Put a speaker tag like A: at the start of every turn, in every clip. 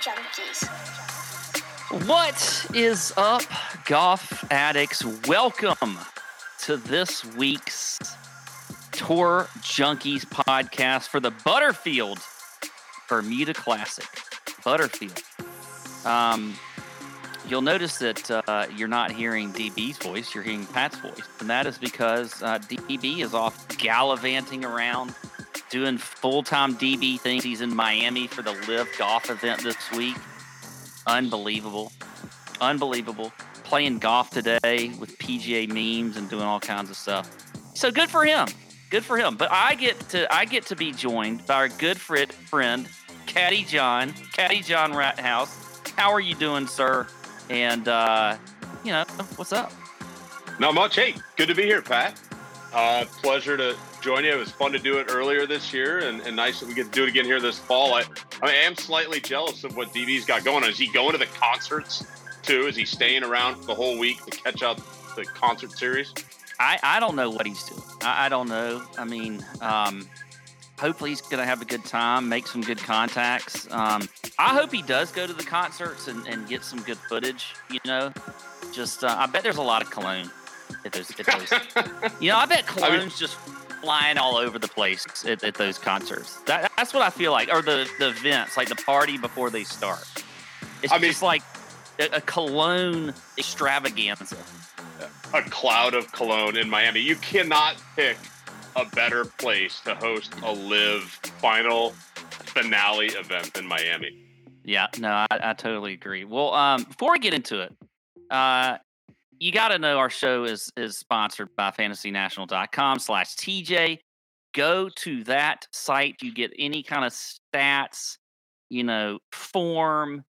A: Junkies.
B: What is up, golf addicts? Welcome to this week's Tour Junkies podcast for the Butterfield Bermuda Classic. Butterfield. Um, you'll notice that uh, you're not hearing DB's voice, you're hearing Pat's voice. And that is because uh, DB is off gallivanting around doing full time DB things. He's in Miami for the LIV Golf event this week. Unbelievable. Unbelievable. Playing golf today with PGA memes and doing all kinds of stuff. So good for him. Good for him. But I get to I get to be joined by our good friend Caddy John, Caddy John Rathouse. How are you doing, sir? And uh, you know, what's up?
C: Not much. Hey, good to be here, Pat. Uh, pleasure to join you. It was fun to do it earlier this year, and, and nice that we get to do it again here this fall. I, I am slightly jealous of what DB's got going on. Is he going to the concerts too? Is he staying around the whole week to catch up the concert series?
B: I, I don't know what he's doing. I, I don't know. I mean, um, hopefully he's going to have a good time, make some good contacts. Um, I hope he does go to the concerts and, and get some good footage. You know, just uh, I bet there's a lot of cologne at those. At those. you know, I bet cologne's
C: I mean-
B: just flying all over the place at, at those concerts. That, that's what I feel like, or the the events, like the party before they start. It's
C: I mean-
B: just like a, a cologne extravaganza.
C: A cloud of cologne in Miami. You cannot pick a better place to host a live final finale event than Miami.
B: Yeah, no, I, I totally agree. Well, um, before we get into it, uh, you got to know our show is is sponsored by fantasynational.com slash TJ. Go to that site. You get any kind of stats, you know, form,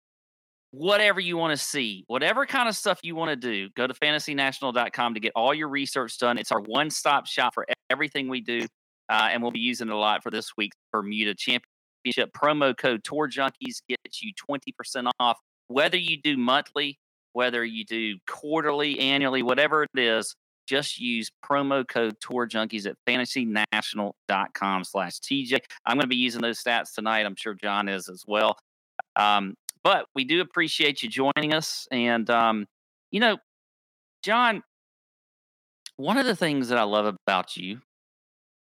B: whatever you want to see, whatever kind of stuff you want to do. Go to fantasynational.com to get all your research done. It's our one stop shop for everything we do. Uh, and we'll be using it a lot for this week's Bermuda Championship. Promo code Tour Junkies gets you 20% off, whether you do monthly, whether you do quarterly, annually, whatever it is. Just use promo code Tour Junkies at fantasynational.com slash TJ. I'm going to be using those stats tonight. I'm sure John is as well. Um, but we do appreciate you joining us. And, um, you know, John, one of the things that I love about you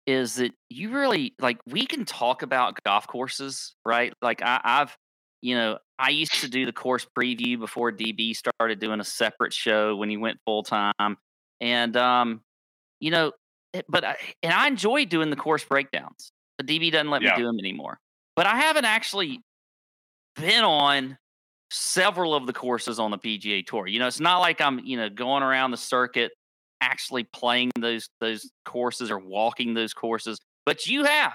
B: is that you really like we can talk about golf courses, right? Like I, I've, you know, I used to do the course preview before DB started doing a separate show when he went full time, and um, you know, but I, and I enjoy doing the course breakdowns. But DB doesn't let
C: Yeah.
B: me do them anymore. But I haven't actually been on several of the courses on the PGA Tour. You know, it's not like I'm, you know, going around the circuit actually playing those those courses or walking those courses, but you have.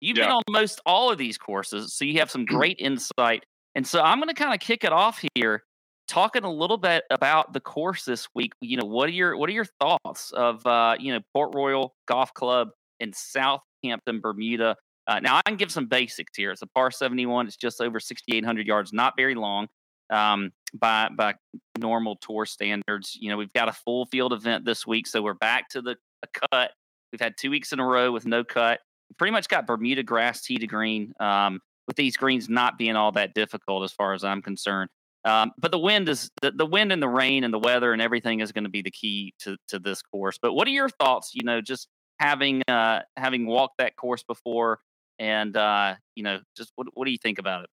B: You've been
C: Yeah.
B: on most all of these courses, so you have some great insight. And so I'm going to kind of kick it off here, talking a little bit about the course this week. You know, what are your what are your thoughts of uh, you know Port Royal Golf Club in Southampton, Bermuda? Uh, now I can give some basics here. It's a par 71. It's just over 6,800 yards, not very long um, by by normal tour standards. You know, we've got a full field event this week, so we're back to the a cut. We've had two weeks in a row with no cut. Pretty much got Bermuda grass tee to green, um, with these greens not being all that difficult as far as I'm concerned. Um, but the wind is the, the wind and the rain and the weather and everything is going to be the key to to this course. But what are your thoughts? You know, just having uh, having walked that course before, and uh, you know, just what what do you think about it?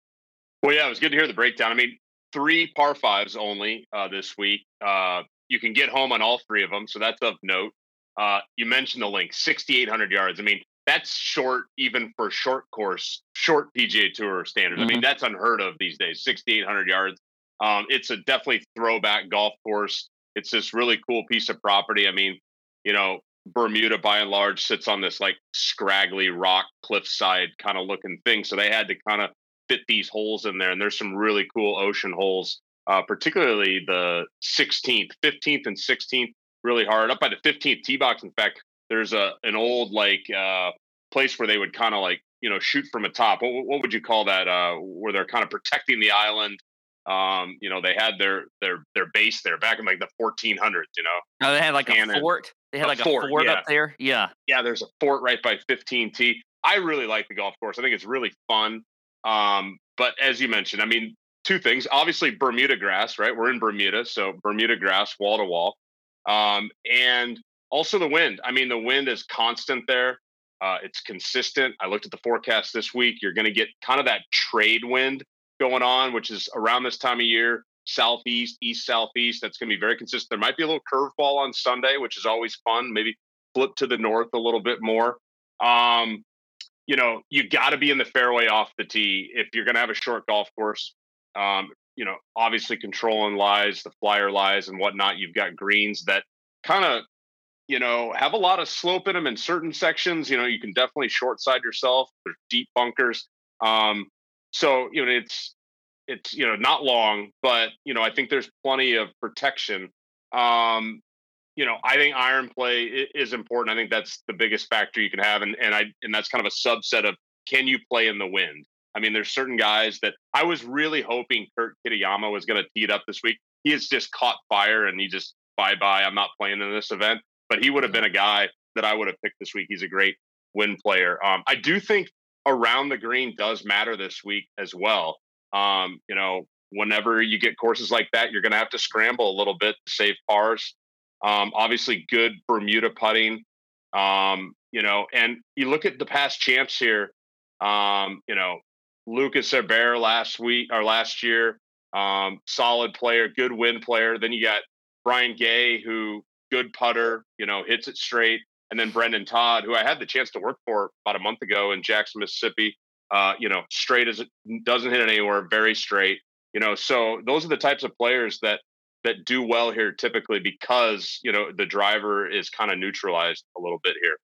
C: Well, yeah, it was good to hear the breakdown. I mean, three par fives only uh, this week. Uh, you can get home on all three of them, so that's of note. Uh, you mentioned the link, 6,800 yards. I mean, that's short even for short course, short PGA Tour standards. I mean, that's unheard of these days. 6,800 yards. Um, it's a definitely throwback golf course. It's this really cool piece of property. I mean, you know, Bermuda by and large sits on this like scraggly rock cliffside kind of looking thing. So they had to kind of fit these holes in there. And there's some really cool ocean holes, uh, particularly the 16th, 15th, and 16th, really hard. Up by the 15th tee box, in fact, there's a an old like uh, place where they would kind of like you know shoot from a top. What, what would you call that? Uh, where they're kind of protecting the island. Um, you know, they had their their their base there back in like the 1400s. You know,
B: Oh, they had like a fort. They had
C: A
B: like
C: fort,
B: a fort
C: yeah.
B: up there. Yeah.
C: yeah, there's a fort right by 15T. I really like the golf course. I think it's really fun. Um, but as you mentioned, I mean, two things. Obviously, Bermuda grass, right? We're in Bermuda, so Bermuda grass, wall to wall, um, and also the wind. I mean, the wind is constant there. Uh, it's consistent. I looked at the forecast this week. You're going to get kind of that trade wind going on, which is around this time of year, southeast, east, southeast. That's going to be very consistent. There might be a little curveball on Sunday, which is always fun. Maybe flip to the north a little bit more. Um, you know, you got to be in the fairway off the tee if you're going to have a short golf course. Um, you know, obviously controlling lies, the flyer lies, and whatnot. You've got greens that kind of, you know, have a lot of slope in them in certain sections. You know, you can definitely short side yourself. There's deep bunkers. Um, so you know, it's it's you know not long, but you know, I think there's plenty of protection. Um, you know, I think iron play is important. I think that's the biggest factor you can have, and and I and that's kind of a subset of can you play in the wind. I mean, there's certain guys that I was really hoping Kurt Kitayama was going to tee it up this week. He has just caught fire, and he just bye bye. I'm not playing in this event, but he would have been a guy that I would have picked this week. He's a great win player. Um, I do think around the green does matter this week as well. Um, you know, whenever you get courses like that, you're going to have to scramble a little bit to save pars. Um, obviously, good Bermuda putting. Um, you know, and you look at the past champs here. Um, you know, Lucas Herbert last week or last year, um, solid player, good win player. Then you got Brian Gay, who good putter, you know, hits it straight, and then Brendon Todd, who I had the chance to work for about a month ago in Jackson, Mississippi. Uh, you know, straight as it doesn't hit it anywhere, very straight. You know, so those are the types of players that that do well here typically because you know the driver is kind of neutralized a little bit here.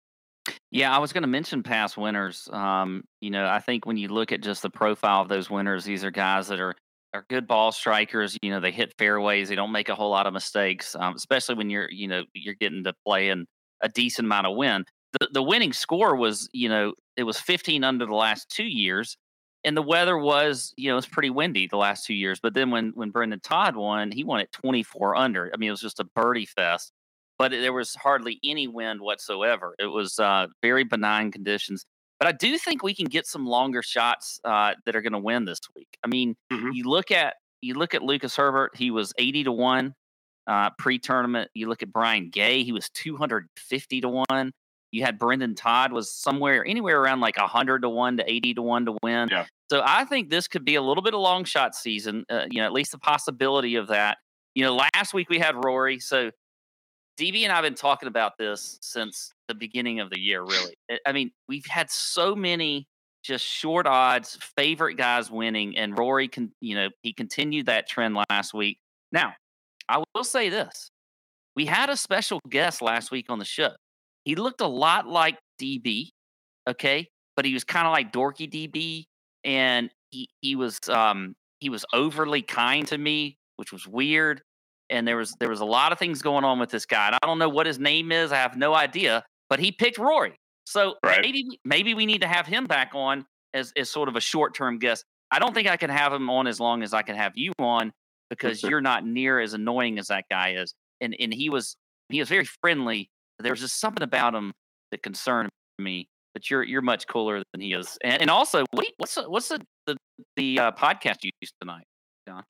B: Yeah, I was going to mention past winners. Um, you know, I think when you look at just the profile of those winners, these are guys that are are good ball strikers. You know, they hit fairways. They don't make a whole lot of mistakes, um, especially when you're you know you're getting to play in a decent amount of wind. The the winning score was you know it was 15 under the last two years, and the weather was, you know, it's pretty windy the last two years. But then when when Brendon Todd won, he won at 24 under. I mean, it was just a birdie fest, but there was hardly any wind whatsoever. It was uh, very benign conditions. But I do think we can get some longer shots uh, that are going to win this week. I mean, mm-hmm. you look at you look at Lucas Herbert; he was 80 to one uh, pre-tournament. You look at Brian Gay; he was 250 to one. You had Brendon Todd was somewhere anywhere around like 100 to 1 to 80 to 1 to win. Yeah. So I think this could be a little bit of long shot season. Uh, you know, at least the possibility of that. You know, last week we had Rory. So DB and I've been talking about this since the beginning of the year. Really, I mean, we've had so many just short odds favorite guys winning, and Rory can you know he continued that trend last week. Now, I will say this: we had a special guest last week on the show. He looked a lot like DB, okay, but he was kind of like dorky DB and he he was um he was overly kind to me, which was weird. And there was there was a lot of things going on with this guy. And I don't know what his name is. I have no idea. But he picked Rory. So right. maybe maybe we need to have him back on as, as sort of a short term guest. I don't think I can have him on as long as I can have you on because you're not near as annoying as that guy is. And and he was he was very friendly. There was just something about him that concerned me but you're you're much cooler than he is. And, and also, what, what's the, what's the the, the uh, podcast you used tonight?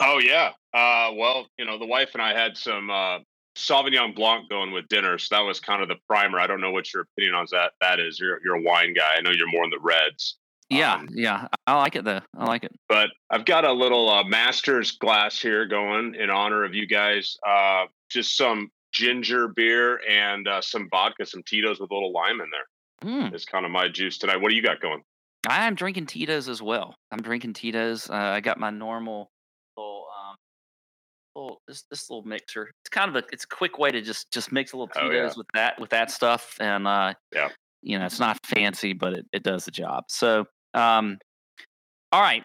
C: Oh yeah. Uh, well, you know, the wife and I had some uh, Sauvignon Blanc going with dinner, so that was kind of the primer. I don't know what your opinion on that that is. You're you're a wine guy. I know you're more in the reds.
B: Yeah, um, yeah, I like it though. I like it.
C: But I've got a little uh, master's glass here going in honor of you guys. Uh, just some ginger beer and uh, some vodka, some Tito's with a little lime in there. Mm. Is kind of my juice tonight. What do you got going?
B: I'm drinking Tito's as well. I'm drinking Tito's. Uh, I got my normal little this this little mixer. It's kind of a it's a quick way to just just mix a little Tito's oh, yeah. with that with that stuff, and uh, yeah, you know, it's not fancy, but it, it does the job. So, um, all right,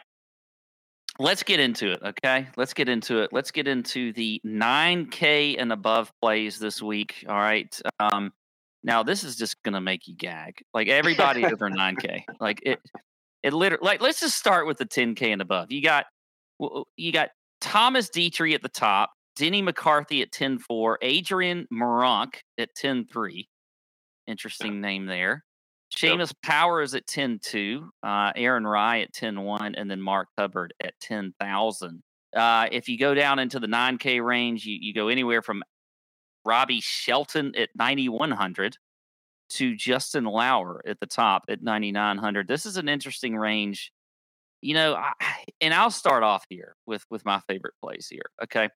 B: let's get into it. Okay, let's get into it. Let's get into the 9K and above plays this week. All right. Um, now this is just gonna make you gag. Like everybody over 9K. Like it it literally like let's just start with the 10K and above. You got you got Thomas Detry at the top, Denny McCarthy at 10-4, Adrian Meronk at 10-3. Interesting name there. Seamus Power is at 10 2, uh, Aaron Rai at 10 1, and then Mark Hubbard at 10,000. Uh, if you go down into the 9K range, you, you go anywhere from Robbie Shelton at 9,100 to Justin Lower at the top at 9,900. This is an interesting range. You know, I, and I'll start off here with with my favorite plays here. Okay.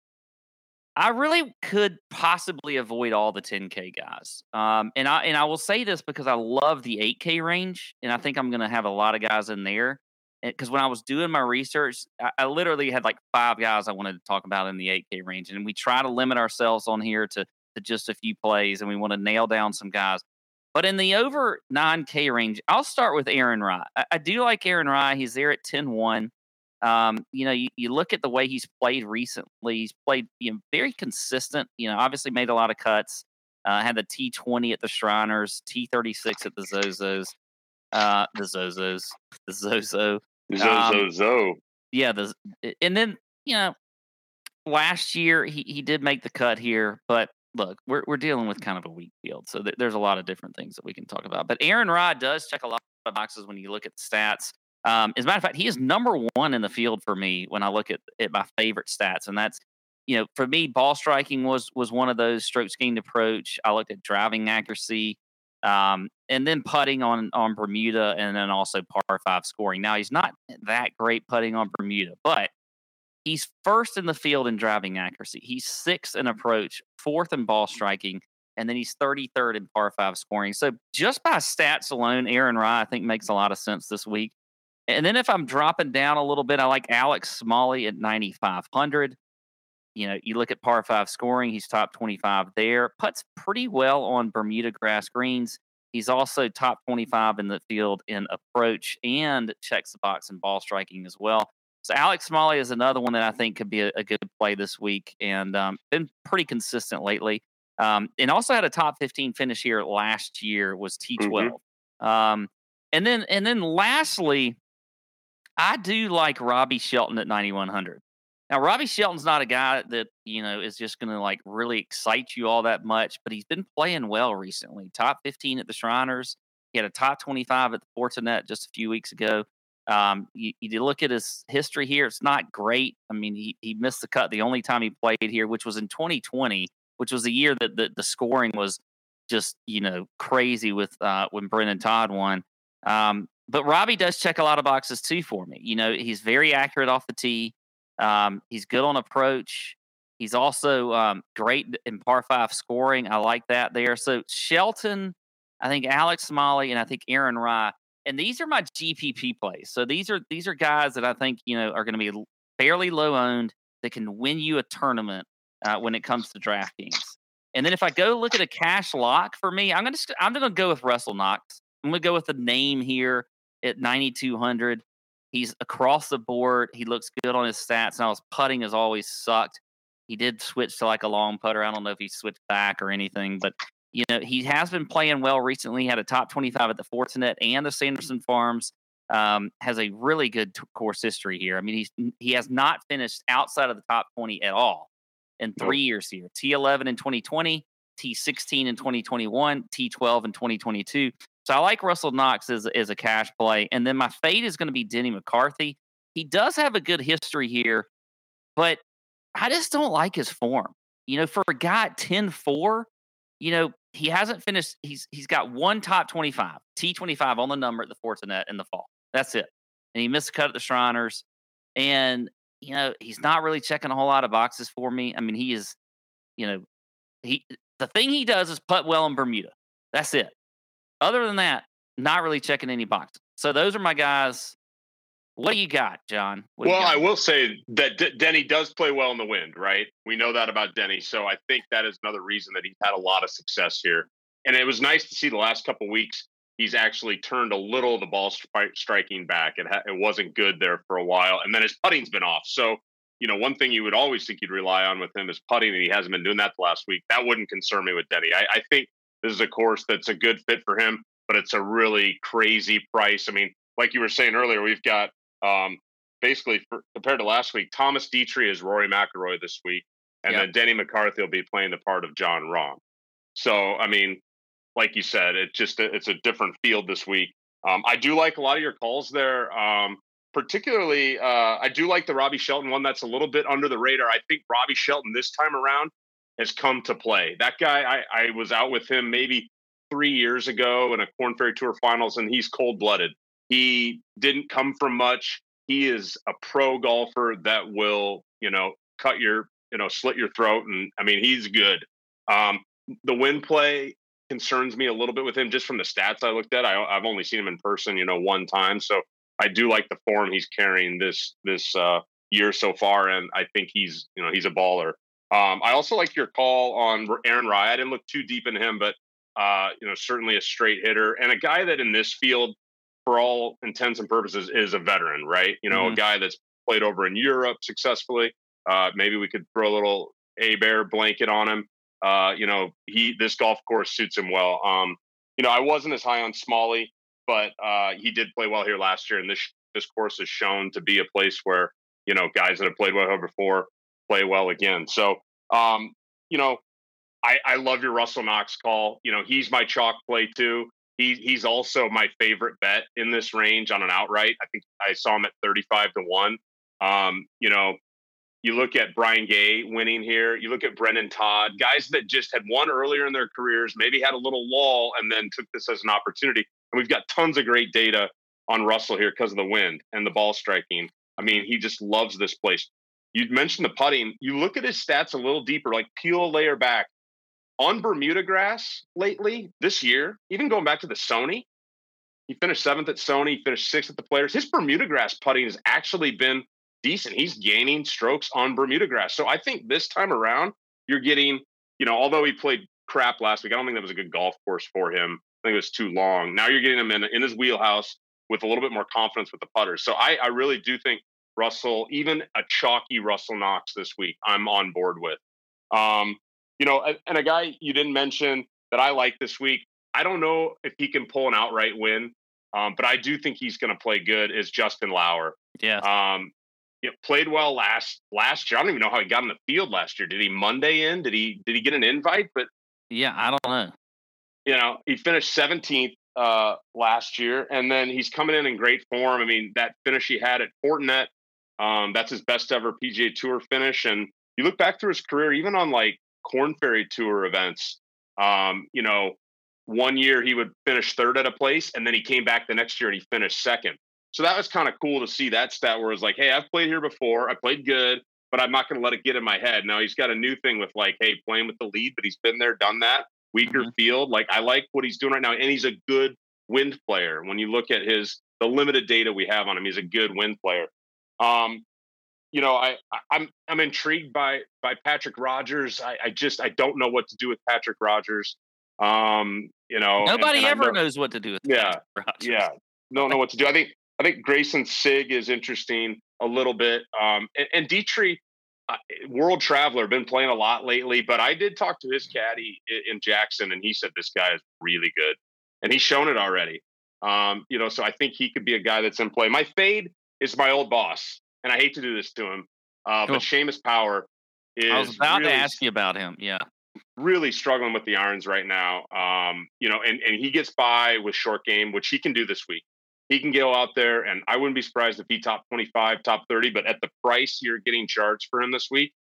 B: I really could possibly avoid all the 10K guys. Um, and I and I will say this because I love the 8K range, and I think I'm gonna have a lot of guys in there. Because when I was doing my research, I, I literally had like five guys I wanted to talk about in the 8K range, and we try to limit ourselves on here to to just a few plays, and we want to nail down some guys. But in the over 9K range, I'll start with Aaron Rai. I, I do like Aaron Rai. He's there at 10 1. Um, you know, you, you, look at the way he's played recently. He's played you know, very consistent. You know, obviously made a lot of cuts. Uh, had the T20 at the Shriners, T36 at the Zozos, uh, the Zozos, the Zozo,
C: Zozo. Um,
B: yeah, the and then you know, last year he he did make the cut here, but look, we're we're dealing with kind of a weak field, so th- there's a lot of different things that we can talk about. But Aaron Rai does check a lot of boxes when you look at the stats. Um, as a matter of fact, he is number one in the field for me when I look at, at my favorite stats, and that's you know for me, ball striking was was one of those strokes gained approach. I looked at driving accuracy, um, and then putting on on Bermuda, and then also par five scoring. Now he's not that great putting on Bermuda, but He's first in the field in driving accuracy. He's sixth in approach, fourth in ball striking, and then he's 33rd in par five scoring. So just by stats alone, Aaron Rai, I think, makes a lot of sense this week. And then if I'm dropping down a little bit, I like Alex Smalley at 9,500. You know, you look at par five scoring, he's top 25 there. Puts pretty well on Bermuda grass greens. He's also top 25 in the field in approach and checks the box in ball striking as well. So Alex Smalley is another one that I think could be a, a good play this week, and um, been pretty consistent lately. Um, and also had a top 15 finish here last year was T12. Mm-hmm. Um, and then and then lastly, I do like Robbie Shelton at 9100. Now Robbie Shelton's not a guy that you know is just going to like really excite you all that much, but he's been playing well recently. Top 15 at the Shriners. He had a top 25 at the Fortinet just a few weeks ago. Um, you, you, look at his history here; it's not great. I mean, he he missed the cut the only time he played here, which was in 2020, which was the year that the, the scoring was just you know crazy with uh, when Brendon Todd won. Um, but Robbie does check a lot of boxes too for me. You know, he's very accurate off the tee. Um, he's good on approach. He's also um, great in par five scoring. I like that there. So Shelton, I think Alex Smalley, and I think Aaron Rai and these are my GPP plays. So these are these are guys that I think you know are going to be fairly low owned that can win you a tournament uh, when it comes to DraftKings. And then if I go look at a cash lock for me, I'm gonna I'm gonna go with Russell Knox. I'm gonna go with the name here at 9200. He's across the board. He looks good on his stats. Now his putting has always sucked. He did switch to like a long putter. I don't know if he switched back or anything, but you know, he has been playing well recently. He had a top 25 at the Fortinet and the Sanderson Farms. Um, has a really good t- course history here. I mean, he's he has not finished outside of the top 20 at all in three nope. years here. T11 in 2020, T16 in 2021, T12 in 2022. So I like Russell Knox as, as a cash play. And then my fade is going to be Denny McCarthy. He does have a good history here, but I just don't like his form. You know, for a guy at 10 4, you know, he hasn't finished. He's he's got one top twenty five T twenty five on the number at the Fortinet in the fall. That's it. And he missed a cut at the Shriners, and you know he's not really checking a whole lot of boxes for me. I mean, he is, you know, he the thing he does is putt well in Bermuda. That's it. Other than that, not really checking any boxes. So those are my guys. What do you got, John?
C: well,
B: got?
C: I will say that D- Denny does play well in the wind, right? We know that about Denny. So I think that is another reason that he's had a lot of success here. And it was nice to see the last couple weeks he's actually turned a little of the ball stri- striking back. It, ha- it wasn't good there for a while. And then his putting's been off. So, you know, one thing you would always think you'd rely on with him is putting, and he hasn't been doing that the last week. That wouldn't concern me with Denny. I, I think this is a course that's a good fit for him, but it's a really crazy price. I mean, like you were saying earlier, we've got um, basically, for, compared to last week, Thomas Detry is Rory McIlroy this week, and yep. then Denny McCarthy will be playing the part of Jon Rahm. So, I mean, like you said, it just it's a different field this week. Um, I do like a lot of your calls there. Um, particularly, uh, I do like the Robbie Shelton one. That's a little bit under the radar. I think Robbie Shelton this time around has come to play. That guy, I, I was out with him maybe three years ago in a Korn Ferry Tour Finals, and he's cold blooded. He didn't come from much. He is a pro golfer that will, you know, cut your, you know, slit your throat, and I mean, he's good. Um, the win play concerns me a little bit with him just from the stats I looked at. I, have only seen him in person, you know, one time, so I do like the form he's carrying this this uh, year so far, and I think he's, you know, he's a baller. Um, I also like your call on Aaron Rai. I didn't look too deep in him, but uh, you know, certainly a straight hitter and a guy that in this field, for all intents and purposes, is a veteran, right? You know, mm-hmm. a guy that's played over in Europe successfully. Uh, maybe we could throw a little A Bear blanket on him. Uh, you know, he this golf course suits him well. Um, you know, I wasn't as high on Smalley, but uh, he did play well here last year, and this this course has shown to be a place where you know guys that have played well before play well again. So, um, you know, I, I love your Russell Knox call. You know, he's my chalk play too. He, he's also my favorite bet in this range on an outright. I think I saw him at 35 to 1. Um, you know, you look at Brian Gay winning here. You look at Brendon Todd, guys that just had won earlier in their careers, maybe had a little lull and then took this as an opportunity. And we've got tons of great data on Russell here because of the wind and the ball striking. I mean, he just loves this place. You mentioned the putting. You look at his stats a little deeper, like peel a layer back on Bermuda grass lately this year, even going back to the Sony. He finished seventh at Sony, finished sixth at the Players. His Bermuda grass putting has actually been decent. He's gaining strokes on Bermuda grass. So I think this time around, you're getting, you know, although he played crap last week, I don't think that was a good golf course for him. I think it was too long. Now you're getting him in, in his wheelhouse with a little bit more confidence with the putters. So I, I really do think Russell, even a chalky Russell Knox this week, I'm on board with. Um, you know, and a guy you didn't mention that I like this week, I don't know if he can pull an outright win, um, but I do think he's going to play good. Is Justin Lower?
B: Yeah.
C: Um, played well last last year. I don't even know how he got in the field last year. Did he Monday in? Did he did he get an invite? But
B: yeah, I don't know.
C: You know, he finished 17th uh, last year, and then he's coming in in great form. I mean, that finish he had at Fortinet, um, that's his best ever PGA Tour finish. And you look back through his career, even on like Korn Ferry Tour events, um, you know, one year he would finish third at a place, and then he came back the next year and he finished second. So that was kind of cool to see that stat where it's like, hey, I've played here before. I played good, but I'm not going to let it get in my head. Now he's got a new thing with like, hey, playing with the lead, but he's been there, done that. Weaker mm-hmm. field. Like I like what he's doing right now. And he's a good wind player. When you look at his the limited data we have on him, he's a good wind player. Um, you know, I, I'm I'm intrigued by by Patrick Rodgers. I, I just I don't know what to do with Patrick Rodgers. Um, you know,
B: nobody and, and ever knows what to do with.
C: Yeah, yeah, don't know what to do. I think I think Greyson Sigg is interesting a little bit. Um, and, and Detry, uh, world traveler, been playing a lot lately, but I did talk to his caddy in, in Jackson, and he said this guy is really good, and he's shown it already. Um, you know, so I think he could be a guy that's in play. My fade is my old boss, and I hate to do this to him, uh, cool. but Seamus Power is. I
B: was about
C: really,
B: to ask you about him. Yeah,
C: really struggling with the irons right now. Um, you know, and and he gets by with short game, which he can do this week he can go out there and I wouldn't be surprised if he top 25, top 30, but at the price you're getting charged for him this week,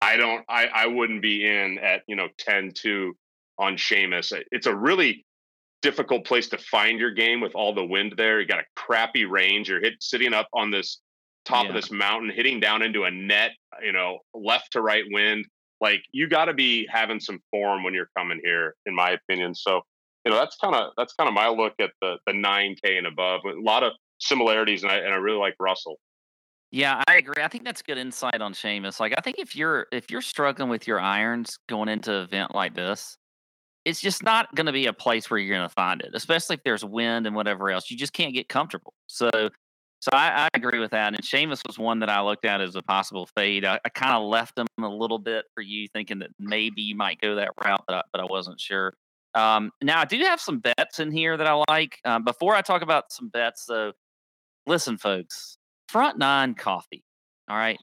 C: I don't I I wouldn't be in at, you know, 10-2 on Seamus. It's a really difficult place to find your game with all the wind there. You got a crappy range. You're hit sitting up on this top yeah. of this mountain, hitting down into a net, you know, left to right wind. Like you got to be having some form when you're coming here, in my opinion. So you know that's kind of that's kind of my look at the the 9k and above a lot of similarities and i, and I really like russell
B: yeah i agree i think that's good insight on Seamus. like i think if you're if you're struggling with your irons going into an event like this it's just not going to be a place where you're going to find it especially if there's wind and whatever else you just can't get comfortable so so I, I agree with that. And Seamus was one that I looked at as a possible fade. I, I kind of left him a little bit for you, thinking that maybe you might go that route, but I, but I wasn't sure. Um, now, I do have some bets in here that I like. Um, before I talk about some bets, though, listen, folks, front nine coffee. All right.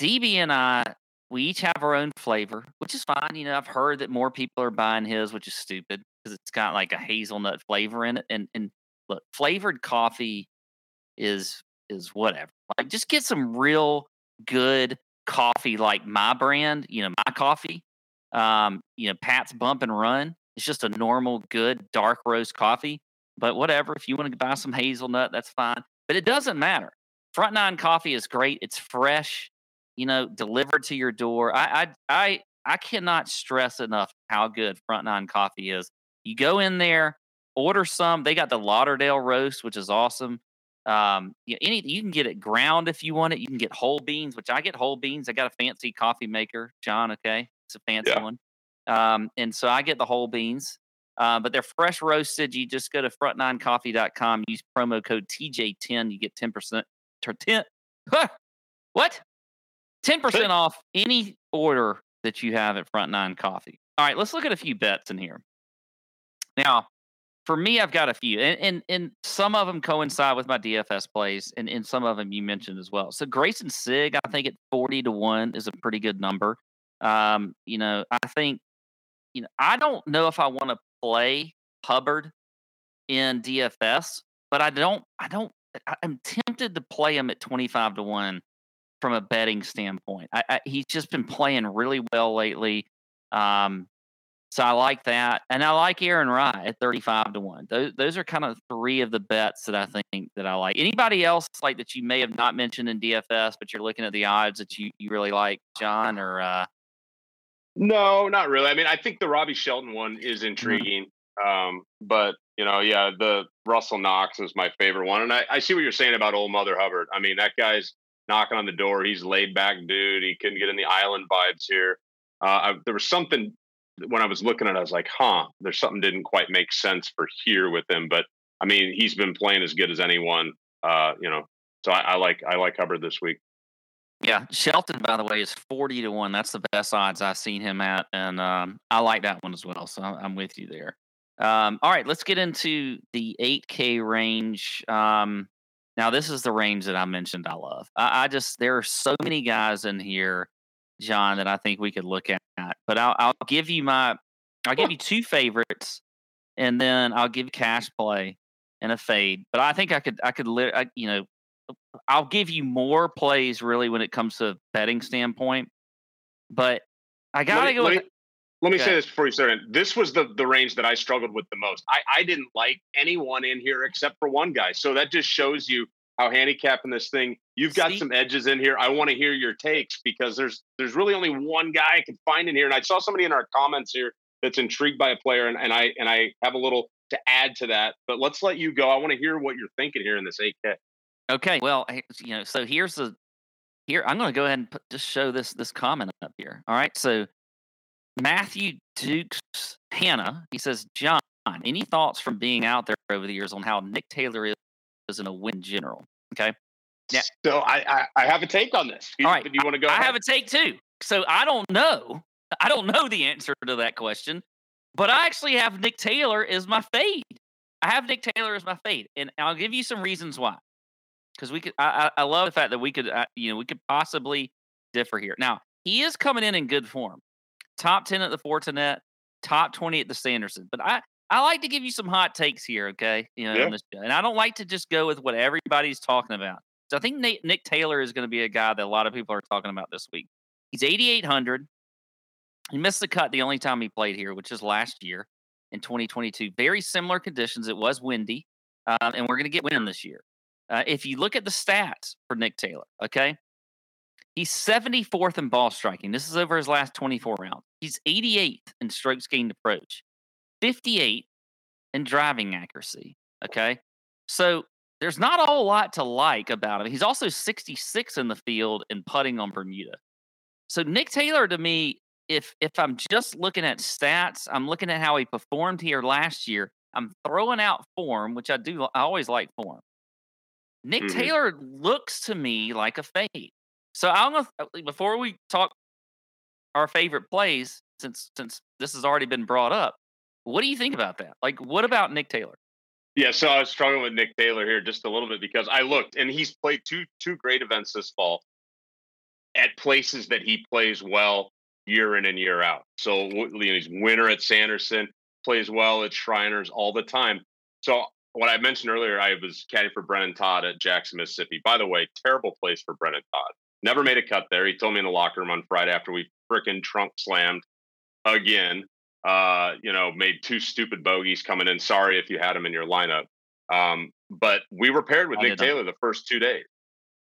B: DB and I, we each have our own flavor, which is fine. You know, I've heard that more people are buying his, which is stupid. because it's got like a hazelnut flavor in it. And and look, flavored coffee is is whatever. Like just get some real good coffee like my brand, you know, my coffee. Um, you know, Pat's Bump and Run. It's just a normal, good dark roast coffee. But whatever, if you want to buy some hazelnut, that's fine. But it doesn't matter. Front Nine Coffee is great. It's fresh, you know, delivered to your door. I I I I cannot stress enough how good Front Nine Coffee is. You go in there, order some. They got the Lauderdale roast, which is awesome. Um, you, any you can get it ground if you want it. You can get whole beans, which I get whole beans. I got a fancy coffee maker, John. Okay, it's a fancy
C: Yeah.
B: one. Um, and so I get the whole beans. Uh, but they're fresh roasted. You just go to front9coffee.com, use promo code TJ10, you get 10% to 10 huh, what? 10% off any order that you have at Front Nine Coffee. All right, let's look at a few bets in here. Now, for me, I've got a few, and and, and some of them coincide with my DFS plays, and, and some of them you mentioned as well. So Greyson Sigg, I think at forty to one is a pretty good number. Um, you know, I think, you know, I don't know if I want to play Hubbard in DFS, but I don't, I don't, I'm tempted to play him at twenty five to one from a betting standpoint. I, I, he's just been playing really well lately. Um, so I like that, and I like Aaron Rai at thirty-five to one. Those those are kind of three of the bets that I think that I like. Anybody else like that you may have not mentioned in DFS, but you're looking at the odds that you you really like, John? Or uh,
C: No, not really. I mean, I think the Robbie Shelton one is intriguing. Um, but you know, yeah, the Russell Knox is my favorite one. And I, I see what you're saying about old Mother Hubbard. I mean, that guy's knocking on the door. He's laid back dude. He couldn't get in the island vibes here. Uh, I, there was something when I was looking at it, I was like, huh, there's something didn't quite make sense for here with him. But I mean, he's been playing as good as anyone. Uh, you know, so I, I like I like Hubbard this week.
B: yeah, Shelton by the way is forty to one. That's the best odds I've seen him at, and um, I like that one as well. So I'm, with you there. Um, all right, let's get into the 8K range. Um, now, this is the range that I mentioned I love. I, I just, there are so many guys in here, John, that I think we could look at. But I'll, I'll give you my, I'll give you two favorites, and then I'll give cash play and a fade. But I think I could, I could, li- I, you know, I'll give you more plays really when it comes to betting standpoint. But I gotta
C: let me,
B: go
C: let
B: with
C: me, let me
B: Go
C: say this before you start. In. This was the the range that I struggled with the most. I I didn't like anyone in here except for one guy. So that just shows you how handicapping this thing. You've got
B: See?
C: some edges in here. I want to hear your takes because there's there's really only one guy I could find in here. And I saw somebody in our comments here that's intrigued by a player, and, and I and I have a little to add to that. But let's let you go. I want to hear what you're thinking here in this 8K.
B: Okay. Well, you know, so here's the here. I'm going to go ahead and put, just show this this comment up here. All right. So Matthew Dukes Hannah, he says, John, any thoughts from being out there over the years on how Nick Taylor is, in a win general? Okay. Yeah.
C: So I, I I have a take on this. You,
B: All right,
C: Do you want to go?
B: I
C: ahead?
B: have a take too. So I don't know. I don't know the answer to that question, but I actually have Nick Taylor as my fade. I have Nick Taylor as my fade, and I'll give you some reasons why. Because we could, I, I I love the fact that we could, uh, you know, we could possibly differ here. Now he is coming in in good form, top ten at the Fortinet, top twenty at the Sanderson. But I, I like to give you some hot takes here, okay? You know,
C: Yeah.
B: on this show. and I don't like to just go with what everybody's talking about. So I think Nate, Nick Taylor is going to be a guy that a lot of people are talking about this week. He's 8,800. He missed the cut the only time he played here, which is last year in 2022. Very similar conditions. It was windy, um, and we're going to get wind this year. Uh, if you look at the stats for Nick Taylor, okay, he's 74th in ball striking. This is over his last 24 rounds. He's 88th in strokes gained approach, 58 in driving accuracy. Okay, so there's not a whole lot to like about him. He's also 66 in the field and putting on Bermuda. So Nick Taylor to me, if if I'm just looking at stats, I'm looking at how he performed here last year. I'm throwing out form, which I do. I always like form. Nick
C: Mhm.
B: Taylor looks to me like a fade. So I'm gonna uh, before we talk our favorite plays, since since this has already been brought up. What do you think about that? Like, what about Nick Taylor?
C: Yeah, so I was struggling with Nick Taylor here just a little bit because I looked and he's played two two great events this fall at places that he plays well year in and year out. So you know, he's winner at Sanderson. plays well at Shriners all the time. So what I mentioned earlier, I was caddying for Brendon Todd at Jackson, Mississippi. By the way, terrible place for Brendon Todd. Never made a cut there. He told me in the locker room on Friday after we freaking trunk slammed again. Uh, you know, made two stupid bogeys coming in. Sorry if you had him in your lineup. Um, but we were paired with I Nick Taylor the first two days,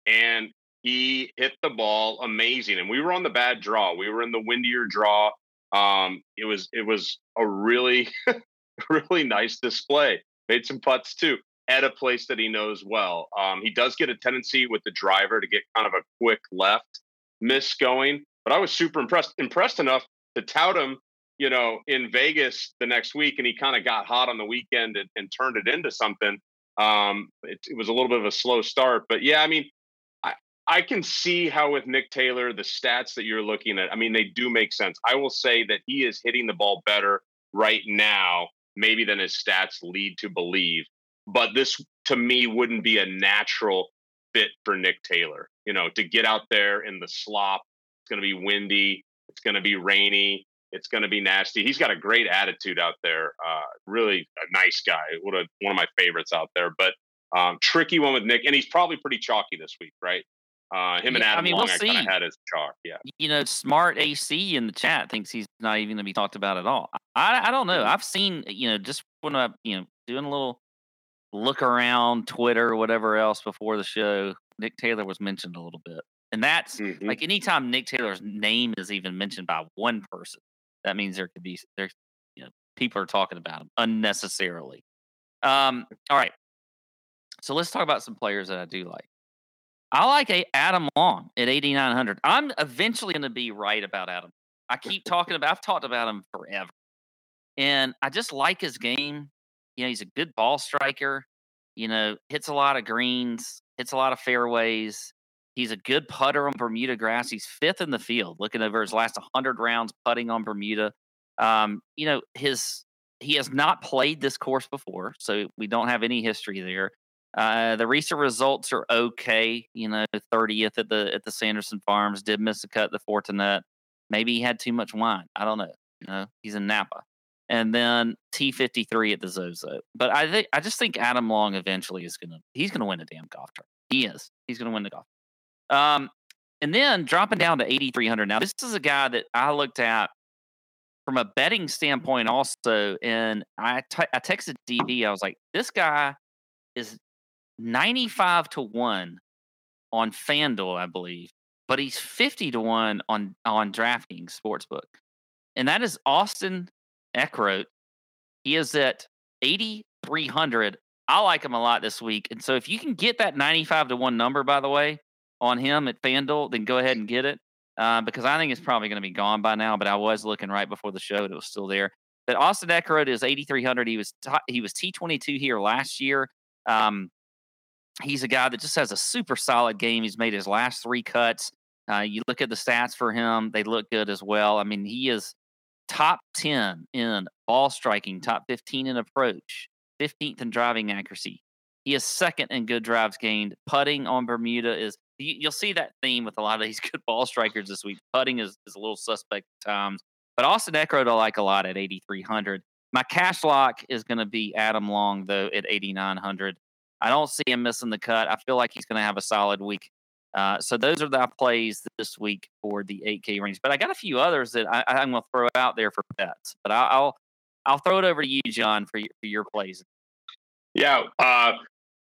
C: and he hit the ball amazing. And we were on the bad draw. We were in the windier draw. Um, it was it was a really really nice display. Made some putts too at a place that he knows well. Um, he does get a tendency with the driver to get kind of a quick left miss going, but I was super impressed impressed enough to tout him. You know, in Vegas the next week, and he kind of got hot on the weekend and, and turned it into something. Um, it, it was a little bit of a slow start, but yeah, I mean, I can see how with Nick Taylor, the stats that you're looking at, I mean, they do make sense. I will say that he is hitting the ball better right now, maybe than his stats lead to believe. But this, to me, wouldn't be a natural fit for Nick Taylor. You know, to get out there in the slop, it's going to be windy, it's going to be rainy, it's going to be nasty. He's got a great attitude out there. Uh, really a nice guy. What a, one of my favorites out there. But um, tricky one with Nick, and he's probably pretty chalky this week, right? Uh, him and Adam I mean, Long, we'll I kind of had as chalk. Yeah.
B: You know, smart AC in the chat thinks he's not even going to be talked about at all. I, I don't know. I've seen, you know, just when I, you know, doing a little look around Twitter or whatever else before the show, Nick Taylor was mentioned a little bit. And that's mm-hmm. like anytime Nick Taylor's name is even mentioned by one person, that means there could be, there's, you know, people are talking about them unnecessarily. Um, all right. So let's talk about some players that I do like. I like a Adam Long at 8,900. I'm eventually going to be right about Adam. I keep talking about, I've talked about him forever. And I just like his game. You know, he's a good ball striker, you know, hits a lot of greens, hits a lot of fairways. He's a good putter on Bermuda grass. He's fifth in the field, looking over his last 100 rounds putting on Bermuda. Um, you know, his he has not played this course before, so we don't have any history there. Uh, the recent results are okay. You know, 30th at the at the Sanderson Farms. Did miss a cut the Fortinet. Maybe he had too much wine. I don't know. You know, he's in Napa. And then T53 at the Zozo. But I think I just think Adam Long eventually is gonna he's gonna win a damn golf tournament. He is. He's gonna win the golf. Um, and then dropping down to 8,300. Now this is a guy that I looked at from a betting standpoint also, and I, t- I texted DB. I was like, this guy is 95 to 1 on FanDuel, I believe, but he's 50 to 1 on on DraftKings Sportsbook. And that is Austin Eckroat. He is at 8300. I like him a lot this week. And so if you can get that 95 to 1 number by the way on him at FanDuel, then go ahead and get it. Uh, because I think it's probably going to be gone by now, but I was looking right before the show it was still there. But Austin Eckroat is 8,300. He was t- he was T22 here last year. Um, he's a guy that just has a super solid game. He's made his last three cuts. Uh, you look at the stats for him; they look good as well. I mean, he is top ten in ball striking, top fifteen in approach, fifteenth in driving accuracy. He is second in good drives gained. Putting on Bermuda is you, will see that theme with a lot of these good ball strikers this week. Putting is, is a little suspect at times, but Austin Eckroat I like a lot at 8,300. My cash lock is going to be Adam Long though at 8,900. I don't see him missing the cut. I feel like he's going to have a solid week. Uh, so those are the plays this week for the 8K range. But I got a few others that I, am going to throw out there for bets. But I, will I'll throw it over to you, John, for your, for your plays.
C: Yeah. Uh,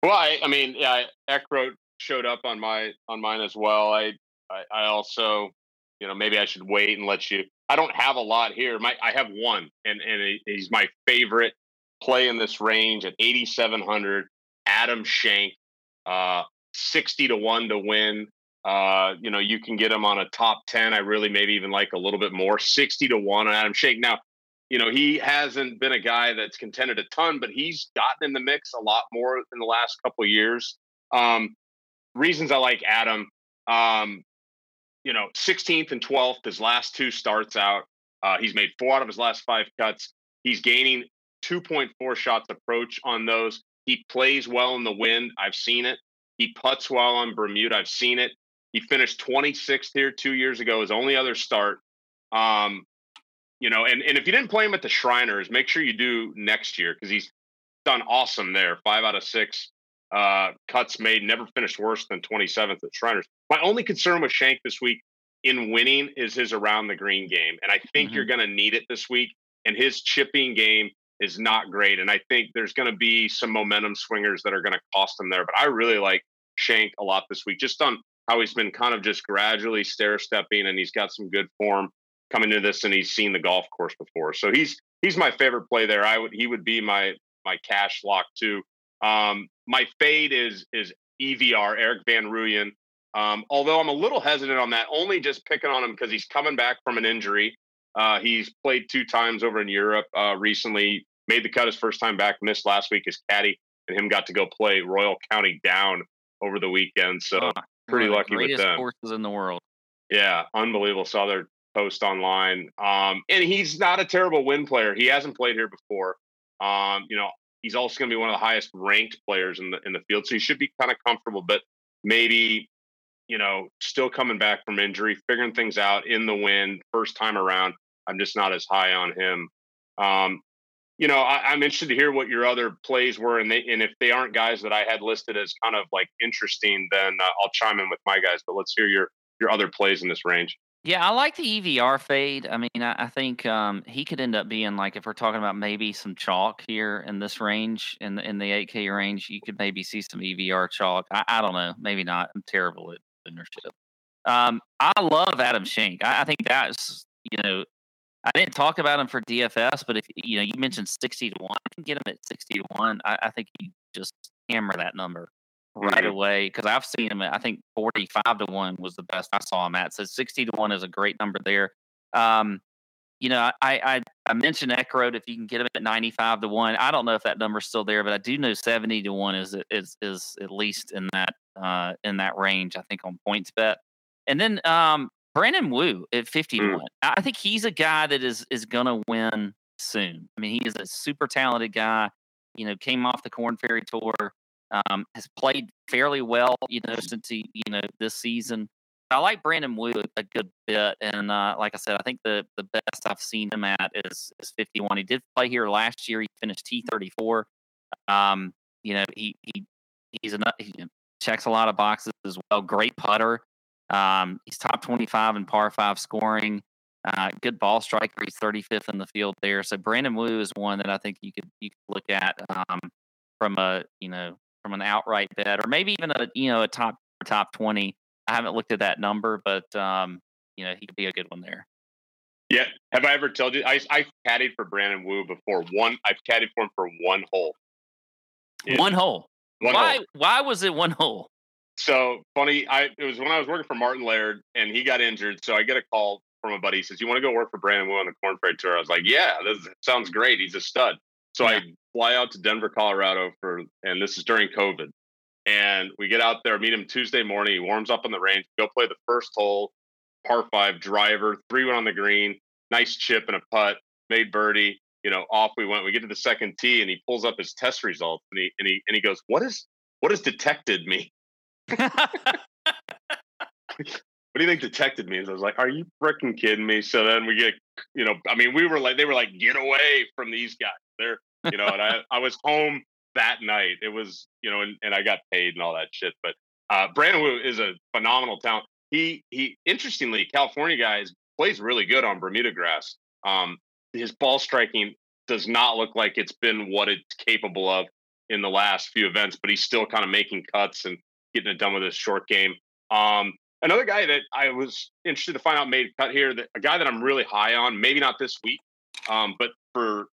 C: well, I, I mean, yeah, Eckroat showed up on my on mine as well. I, I, I also, you know, maybe I should wait and let you. I don't have a lot here. My I have one, and and he's my favorite play in this range at 8,700. Adam Schenk, uh, 60 to 1 to win. Uh, you know, you can get him on a top 10. I really maybe even like a little bit more. 60 to 1 on Adam Schenk. Now, you know, he hasn't been a guy that's contended a ton, but he's gotten in the mix a lot more in the last couple years. Um, reasons I like Adam, um, you know, 16th and 12th, his last two starts out. Uh, he's made four out of his last five cuts. He's gaining 2.4 shots approach on those. He plays well in the wind. I've seen it. He puts well on Bermuda. I've seen it. He finished 26th here two years ago, his only other start. Um, you know, and, and if you didn't play him at the Shriners, make sure you do next year because he's done awesome there. Five out of six uh, cuts made, never finished worse than 27th at Shriners. My only concern with Schenk this week in winning is his around the green game. And I think mm-hmm. you're going to need it this week. And his chipping game is not great. And I think there's going to be some momentum swingers that are going to cost him there. But I really like Schenk a lot this week, just on how he's been kind of just gradually stair stepping and he's got some good form coming into this and he's seen the golf course before. So he's he's my favorite play there. I would he would be my my cash lock too. Um, my fade is is EVR Erik van Rooyen. Um, although I'm a little hesitant on that, only just picking on him because he's coming back from an injury. Uh, he's played two times over in Europe uh, recently. Made the cut his first time back. Missed last week. His caddy and him got to go play Royal County Down over the weekend. So oh, pretty lucky with them.
B: Horses in the world.
C: Yeah, unbelievable. Saw their post online. Um, and he's not a terrible win player. He hasn't played here before. Um, you know, he's also going to be one of the highest ranked players in the in the field, so he should be kind of comfortable. But maybe, you know, still coming back from injury, figuring things out in the wind, first time around. I'm just not as high on him. Um, you know, I, am interested to hear what your other plays were, and they, and if they aren't guys that I had listed as kind of like interesting, then uh, I'll chime in with my guys. But let's hear your your other plays in this range.
B: Yeah, I like the EVR fade. I mean, I, I think um, he could end up being like if we're talking about maybe some chalk here in this range, in the in the 8K range, you could maybe see some EVR chalk. I, I don't know, maybe not. I'm terrible at ownership. Um, I love Adam Schenk. I, I think that's you know, I didn't talk about him for DFS, but if you know, you mentioned 60 to one, I can get him at 60 to one. I think you just hammer that number right mm-hmm. away because I've seen him. At, I think forty-five to one was the best I saw him at. So sixty to one is a great number there. Um, you know, I, I I mentioned Eckroat if you can get him at ninety-five to one. I don't know if that number's still there, but I do know seventy to one is is is at least in that uh in that range. I think on PointsBet, and then um Brandon Wu at fifty to mm. one. I think he's a guy that is is gonna win soon. I mean, he is a super talented guy. You know, came off the Korn Ferry Tour um, has played fairly well, you know, since he, you know, this season. I like Brandon Wu a good bit, and uh, like I said, I think the the best I've seen him at is is 51. He did play here last year. He finished T34. Um, you know, he he he's a he checks a lot of boxes as well. Great putter. Um, he's top 25 in par five scoring. Uh, good ball striker. He's 35th in the field there. So Brandon Wu is one that I think you could you could look at um, from a you know from an outright bet, or maybe even a you know a top top twenty. I haven't looked at that number, but um, you know he could be a good one there.
C: Yeah. Have I ever told you I I caddied for Brandon Wu before? One I've caddied for him for one hole.
B: one hole. One why hole. why was it one hole?
C: So funny. I it was when I was working for Martin Laird and he got injured. So I get a call from a buddy. He says, "You want to go work for Brandon Wu on the Ferry Tour?" I was like, "Yeah, this sounds great. He's a stud." So yeah. I fly out to Denver, Colorado for, and this is during COVID. And we get out there, meet him Tuesday morning. He warms up on the range, go play the first hole, par five driver, three one on the green, nice chip and a putt, made birdie. You know, off we went. We get to the second tee, and he pulls up his test results, and he and he and he goes, "What is what has detected me?" what do you think detected me? And I was like, "Are you freaking kidding me?" So then we get, you know, I mean, we were like, they were like, "Get away from these guys! They're you know, and I, I was home that night. It was, you know, and, and I got paid and all that shit. But uh, Brandon Wu is a phenomenal talent. He he interestingly, California guys plays really good on Bermuda grass. Um, his ball striking does not look like it's been what it's capable of in the last few events, but he's still kind of making cuts and getting it done with his short game. Um, another guy that I was interested to find out made cut here, that a guy that I'm really high on, maybe not this week, um, but for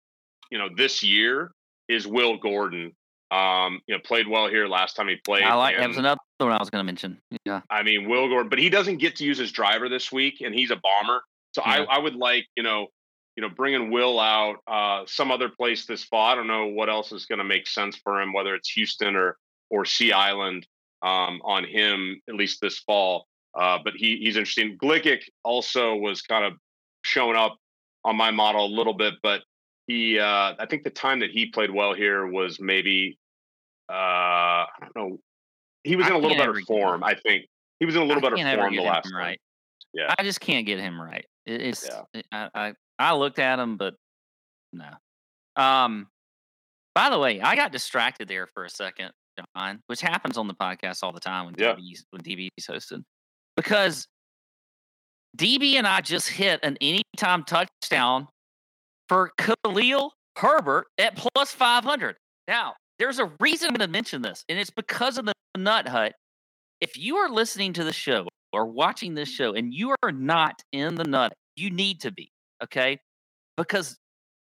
C: you know, this year is Will Gordon. Um, you know, played well here last time he played.
B: I like that was another one I was going to mention. Yeah,
C: I mean Will Gordon, but he doesn't get to use his driver this week, and he's a bomber. So yeah. I, I would like you know, you know, bringing Will out uh, some other place this fall. I don't know what else is going to make sense for him, whether it's Houston or or Sea Island um, on him at least this fall. Uh, but he he's interesting. Gligic also was kind of showing up on my model a little bit, but he uh, I think the time that he played well here was maybe uh, I don't know. He was in a little better form, I think. He was in a little I better form the last
B: right. Yeah, I just can't get him right. It's yeah. I, I I looked at him, but no. Um, by the way, I got distracted there for a second, John, which happens on the podcast all the time when
C: Yeah.
B: DB's when DB's hosted, because DB and I just hit an anytime touchdown for Khalil Herbert at plus five hundred. Now, there's a reason I'm going to mention this, and it's because of the Nut Hut. If you are listening to the show or watching this show and you are not in the Nut, you need to be okay, because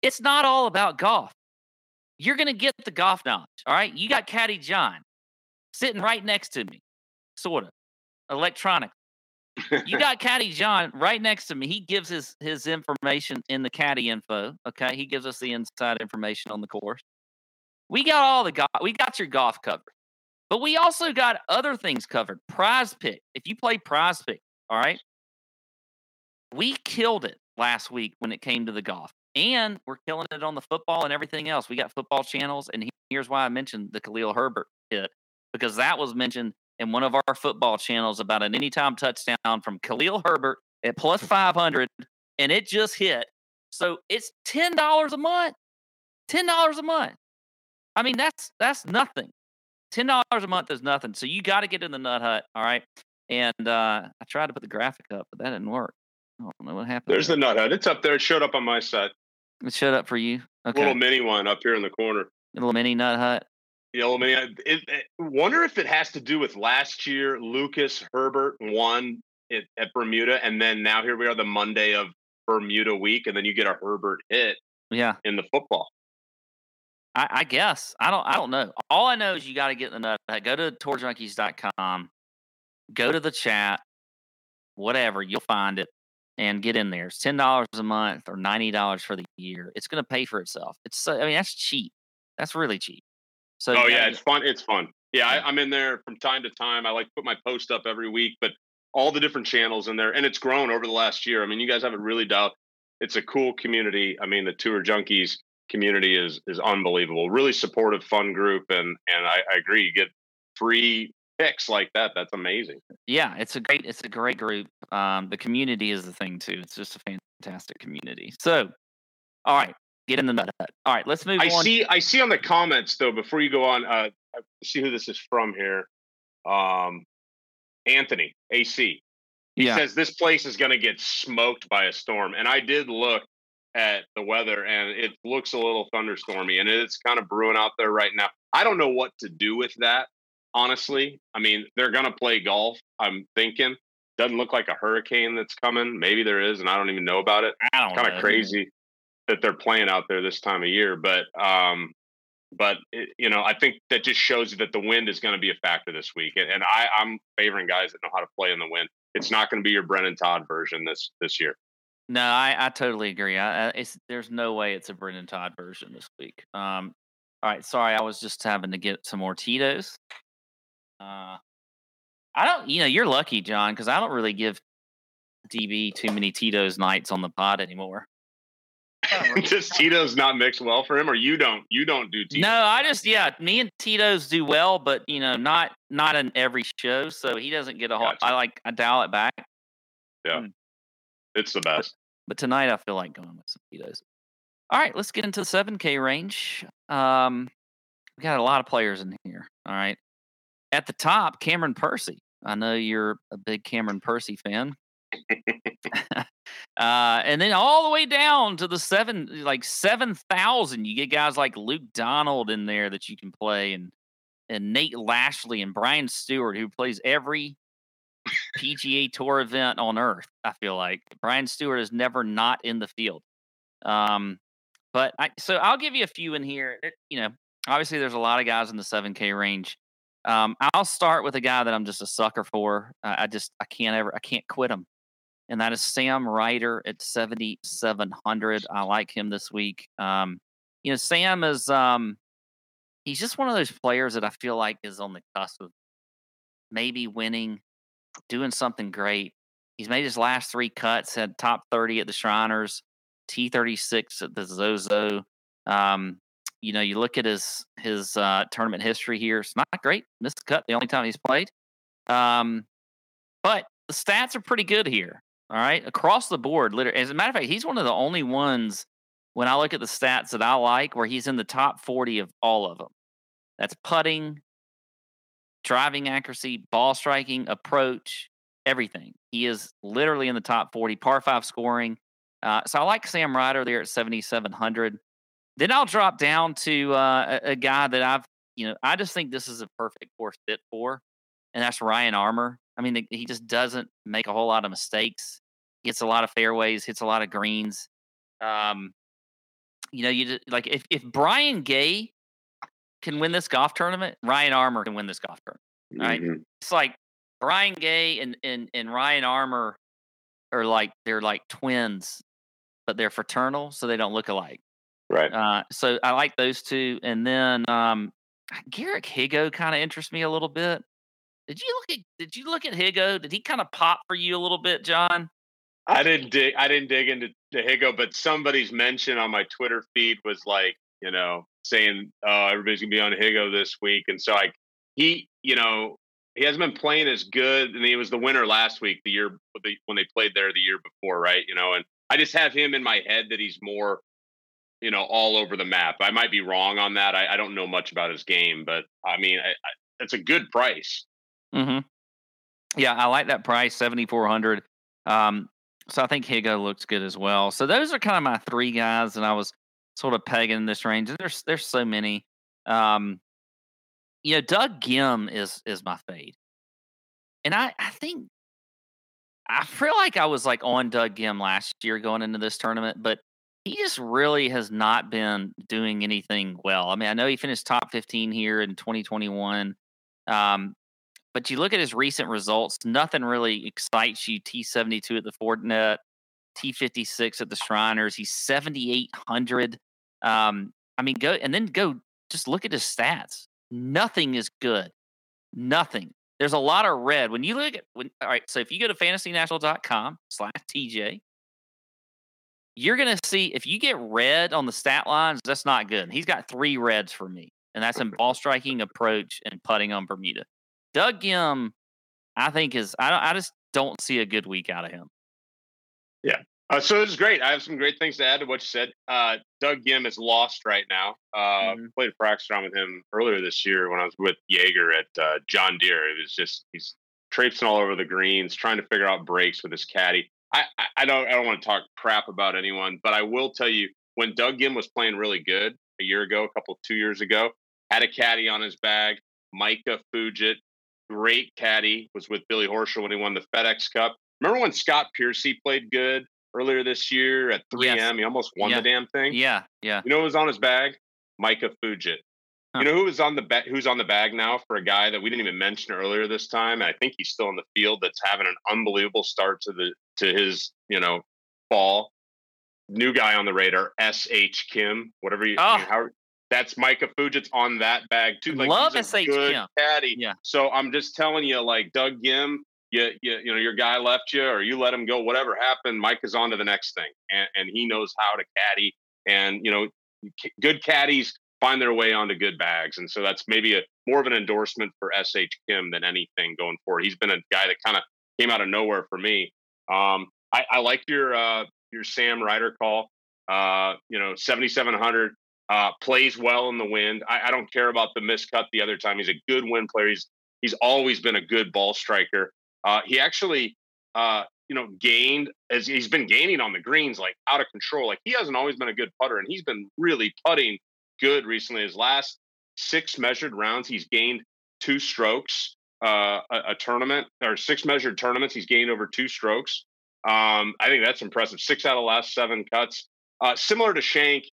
B: it's not all about golf you're going to get the golf knowledge. All right. You got Caddy John sitting right next to me, sort of electronic. You got Caddy John right next to me. He gives his his information in the caddy info. Okay. He gives us the inside information on the course. We got all the golf. We got your golf covered, but we also got other things covered. Prize pick. If you play prize pick, all right. We killed it last week when it came to the golf and we're killing it on the football and everything else. We got football channels, and he- here's why I mentioned the Khalil Herbert hit because that was mentioned in one of our football channels about an anytime touchdown from Khalil Herbert at plus five hundred, and it just hit. So it's ten dollars a month. Ten dollars a month. I mean, that's that's nothing. Ten dollars a month is nothing. So you got to get in the nut hut, all right. And uh, I tried to put the graphic up, but that didn't work. I don't know what happened.
C: There's
B: there.
C: the nut hut. It's up there. It showed up on my side.
B: It showed up for you. Okay.
C: Little mini one up here in the corner.
B: A little mini nut hut.
C: You know, I mean, I- it, it, wonder if it has to do with last year. Lucas Herbert won it at Bermuda, and then now here we are, the Monday of Bermuda week, and then you get a Herbert hit
B: Yeah,
C: in the football.
B: I, I guess. I don't. I don't know. All I know is you got to get the nut. Go to tourjunkies.com. Go to the chat. Whatever you'll find it, and get in there. It's ten dollars a month or ninety dollars for the year. It's going to pay for itself. It's. So, I mean, that's cheap. That's really cheap. So
C: oh yeah, it's fun. It's fun. Yeah, I, I'm in there from time to time. I like to put my post up every week, but all the different channels in there, and it's grown over the last year. I mean, you guys have it really dialed. It's a cool community. I mean, the tour junkies community is is unbelievable. Really supportive, fun group, and and I, I agree. You get free picks like that. That's amazing.
B: yeah, it's a great. It's a great group. Um, the community is the thing too. It's just a fantastic community. So, all right, get in the nut hut. All right, let's move
C: I
B: on.
C: see. I see on the comments though. Before you go on, uh, I see who this is from here. Um, Anthony AC. He
B: yeah,
C: says this place is going to get smoked by a storm, and I did look at the weather, and it looks a little thunderstormy, and it's kind of brewing out there right now. I don't know what to do with that, honestly. I mean, they're going to play golf. I'm thinking. Doesn't look like a hurricane that's coming. Maybe there is, and I don't even know about it
B: I don't
C: kind
B: know.
C: of crazy that they're playing out there this time of year. But um, but it, you know, I think that just shows you that the wind is going to be a factor this week. And, and I, I'm favoring guys that know how to play in the wind. It's not going to be your Brendon Todd version this this year.
B: No, I, I totally agree. I, I, there's no way it's a Brendon Todd version this week. Um, all right, sorry, I was just having to get some more Tito's. Uh, I don't, you know, you're lucky, John, because I don't really give DB too many Tito's nights on the pod anymore.
C: Does Tito's not mix well for him, or you don't? You don't do Tito's?
B: No, I just yeah, me and Tito's do well, but you know, not not in every show, so he doesn't get a whole.
C: Gotcha.
B: I like I dial it back, Yeah.
C: It's the best.
B: but tonight I feel like going with some Tito's. All right, let's get into the seven K range. Um, we got a lot of players in here. All right, at the top, Cameron Percy. I know you're a big Cameron Percy fan. uh, and then all the way down to the seven, like seven thousand, you get guys like Luke Donald in there that you can play, and and Nate Lashley and Brian Stewart, who plays every PGA Tour event on earth. I feel like Brian Stewart is never not in the field. Um, but I so I'll give you a few in here. It- you know, obviously there's a lot of guys in the seven K range. Um, I'll start with a guy that I'm just a sucker for. I just I can't ever I can't quit him, and that is Sam Ryder at 7,700. I like him this week. Um, you know, Sam is um, he's just one of those players that I feel like is on the cusp of maybe winning, doing something great. He's made his last three cuts, had top 30 at the Shriners, T36 at the Zozo. Um, you know, you look at his his uh, tournament history here. It's not great. Missed cut the only time he's played. Um, but the stats are pretty good here. All right, across the board. Literally, as a matter of fact, he's one of the only ones when I look at the stats that I like where he's in the top 40 of all of them. That's putting, driving accuracy, ball striking, approach, everything. He is literally in the top 40, par five scoring. Uh, so I like Sam Ryder there at 7,700. Then I'll drop down to uh, a, a, guy that I've, you know, I just think this is a perfect course fit for, and that's Ryan Armour. I mean, he just doesn't make a whole lot of mistakes. Hits a lot of fairways, hits a lot of greens. Um, you know, you just, like if if Brian Gay can win this golf tournament, Ryan Armour can win this golf tournament. Right? Mm-hmm. It's like Brian Gay and, and and Ryan Armour are like they're like twins, but they're fraternal, so they don't look alike.
C: Right.
B: Uh, so I like those two, and then um, Garrick Higgo kind of interests me a little bit. Did you look at Did you look at Higgo? Did he kind of pop for you a little bit, John?
C: I didn't dig. I didn't dig into the Higgo, but somebody's mention on my Twitter feed was like, you know, saying uh, everybody's gonna be on Higgo this week, and so like he, you know, he hasn't been playing as good, and he was the winner last week, the year when they played there the year before, right? You know, and I just have him in my head that he's more, you know, all over the map. I might be wrong on that. I, I don't know much about his game, but I mean, I, I, it's a good price.
B: Mm-hmm. Yeah, I like that price, seventy four hundred. Um, so I think Higgo looks good as well. So those are kind of my three guys and I was sort of pegging this range. And there's there's so many. Um, you know, Doug Ghim is is my fade, and I I think I feel like I was like on Doug Ghim last year going into this tournament, but he just really has not been doing anything well. I mean, I know he finished top 15 here in 2021. Um, but you look at his recent results, nothing really excites you. T72 at the Fortinet, T56 at the Shriners. He's 7,800. Um, I mean, go and then go just look at his stats. Nothing is good. Nothing. There's a lot of red. When you look at when all right, so if you go to fantasynational.com slash TJ, you're gonna see if you get red on the stat lines, that's not good. He's got three reds for me, and that's in ball striking, approach, and putting on Bermuda. Doug Ghim, I think is I don't I just don't see a good week out of him.
C: Yeah. Uh, so this is great. I have some great things to add to what you said. Uh, Doug Ghim is lost right now. Uh, mm-hmm. Played a practice round with him earlier this year when I was with Jaeger at uh, John Deere. It was just he's traipsing all over the greens, trying to figure out breaks with his caddy. I, I, I don't I don't want to talk crap about anyone, but I will tell you when Doug Ghim was playing really good a year ago, a couple two years ago, had a caddy on his bag, Micah Fugitt, great caddy, was with Billy Horschel when he won the FedEx Cup. Remember when Scott Piercy played good earlier this year at 3M? Yes. He almost won
B: yeah.
C: the damn thing.
B: Yeah, yeah.
C: You know who was on his bag? Micah Fugitt. Huh. You know who was on the ba- who's on the bag now for a guy that we didn't even mention earlier this time? I think he's still in the field. That's having an unbelievable start to the to his you know fall. New guy on the radar, S H Kim, whatever you, oh. you how that's Micah Fugitt's on that bag too. Like
B: Love he's a good
C: caddy.
B: Yeah.
C: So I'm just telling you, like Doug Ghim, you, you, you know, your guy left you or you let him go, whatever happened, Mike is on to the next thing. And, and he knows how to caddy. And, you know, good caddies find their way onto good bags. And so that's maybe a more of an endorsement for SH Kim than anything going forward. He's been a guy that kind of came out of nowhere for me. Um, I, I like your, uh, your Sam Ryder call. Uh, you know, 7,700 uh, plays well in the wind. I, I, don't care about the miscut the other time. He's a good wind player. He's he's always been a good ball striker. Uh, he actually, uh, you know, gained as he's been gaining on the greens like out of control. Like he hasn't always been a good putter, and he's been really putting good recently. His last six measured rounds, he's gained two strokes. Uh, a, a, tournament or six measured tournaments, he's gained over two strokes. Um, I think that's impressive. Six out of last seven cuts. Uh, similar to Schenk,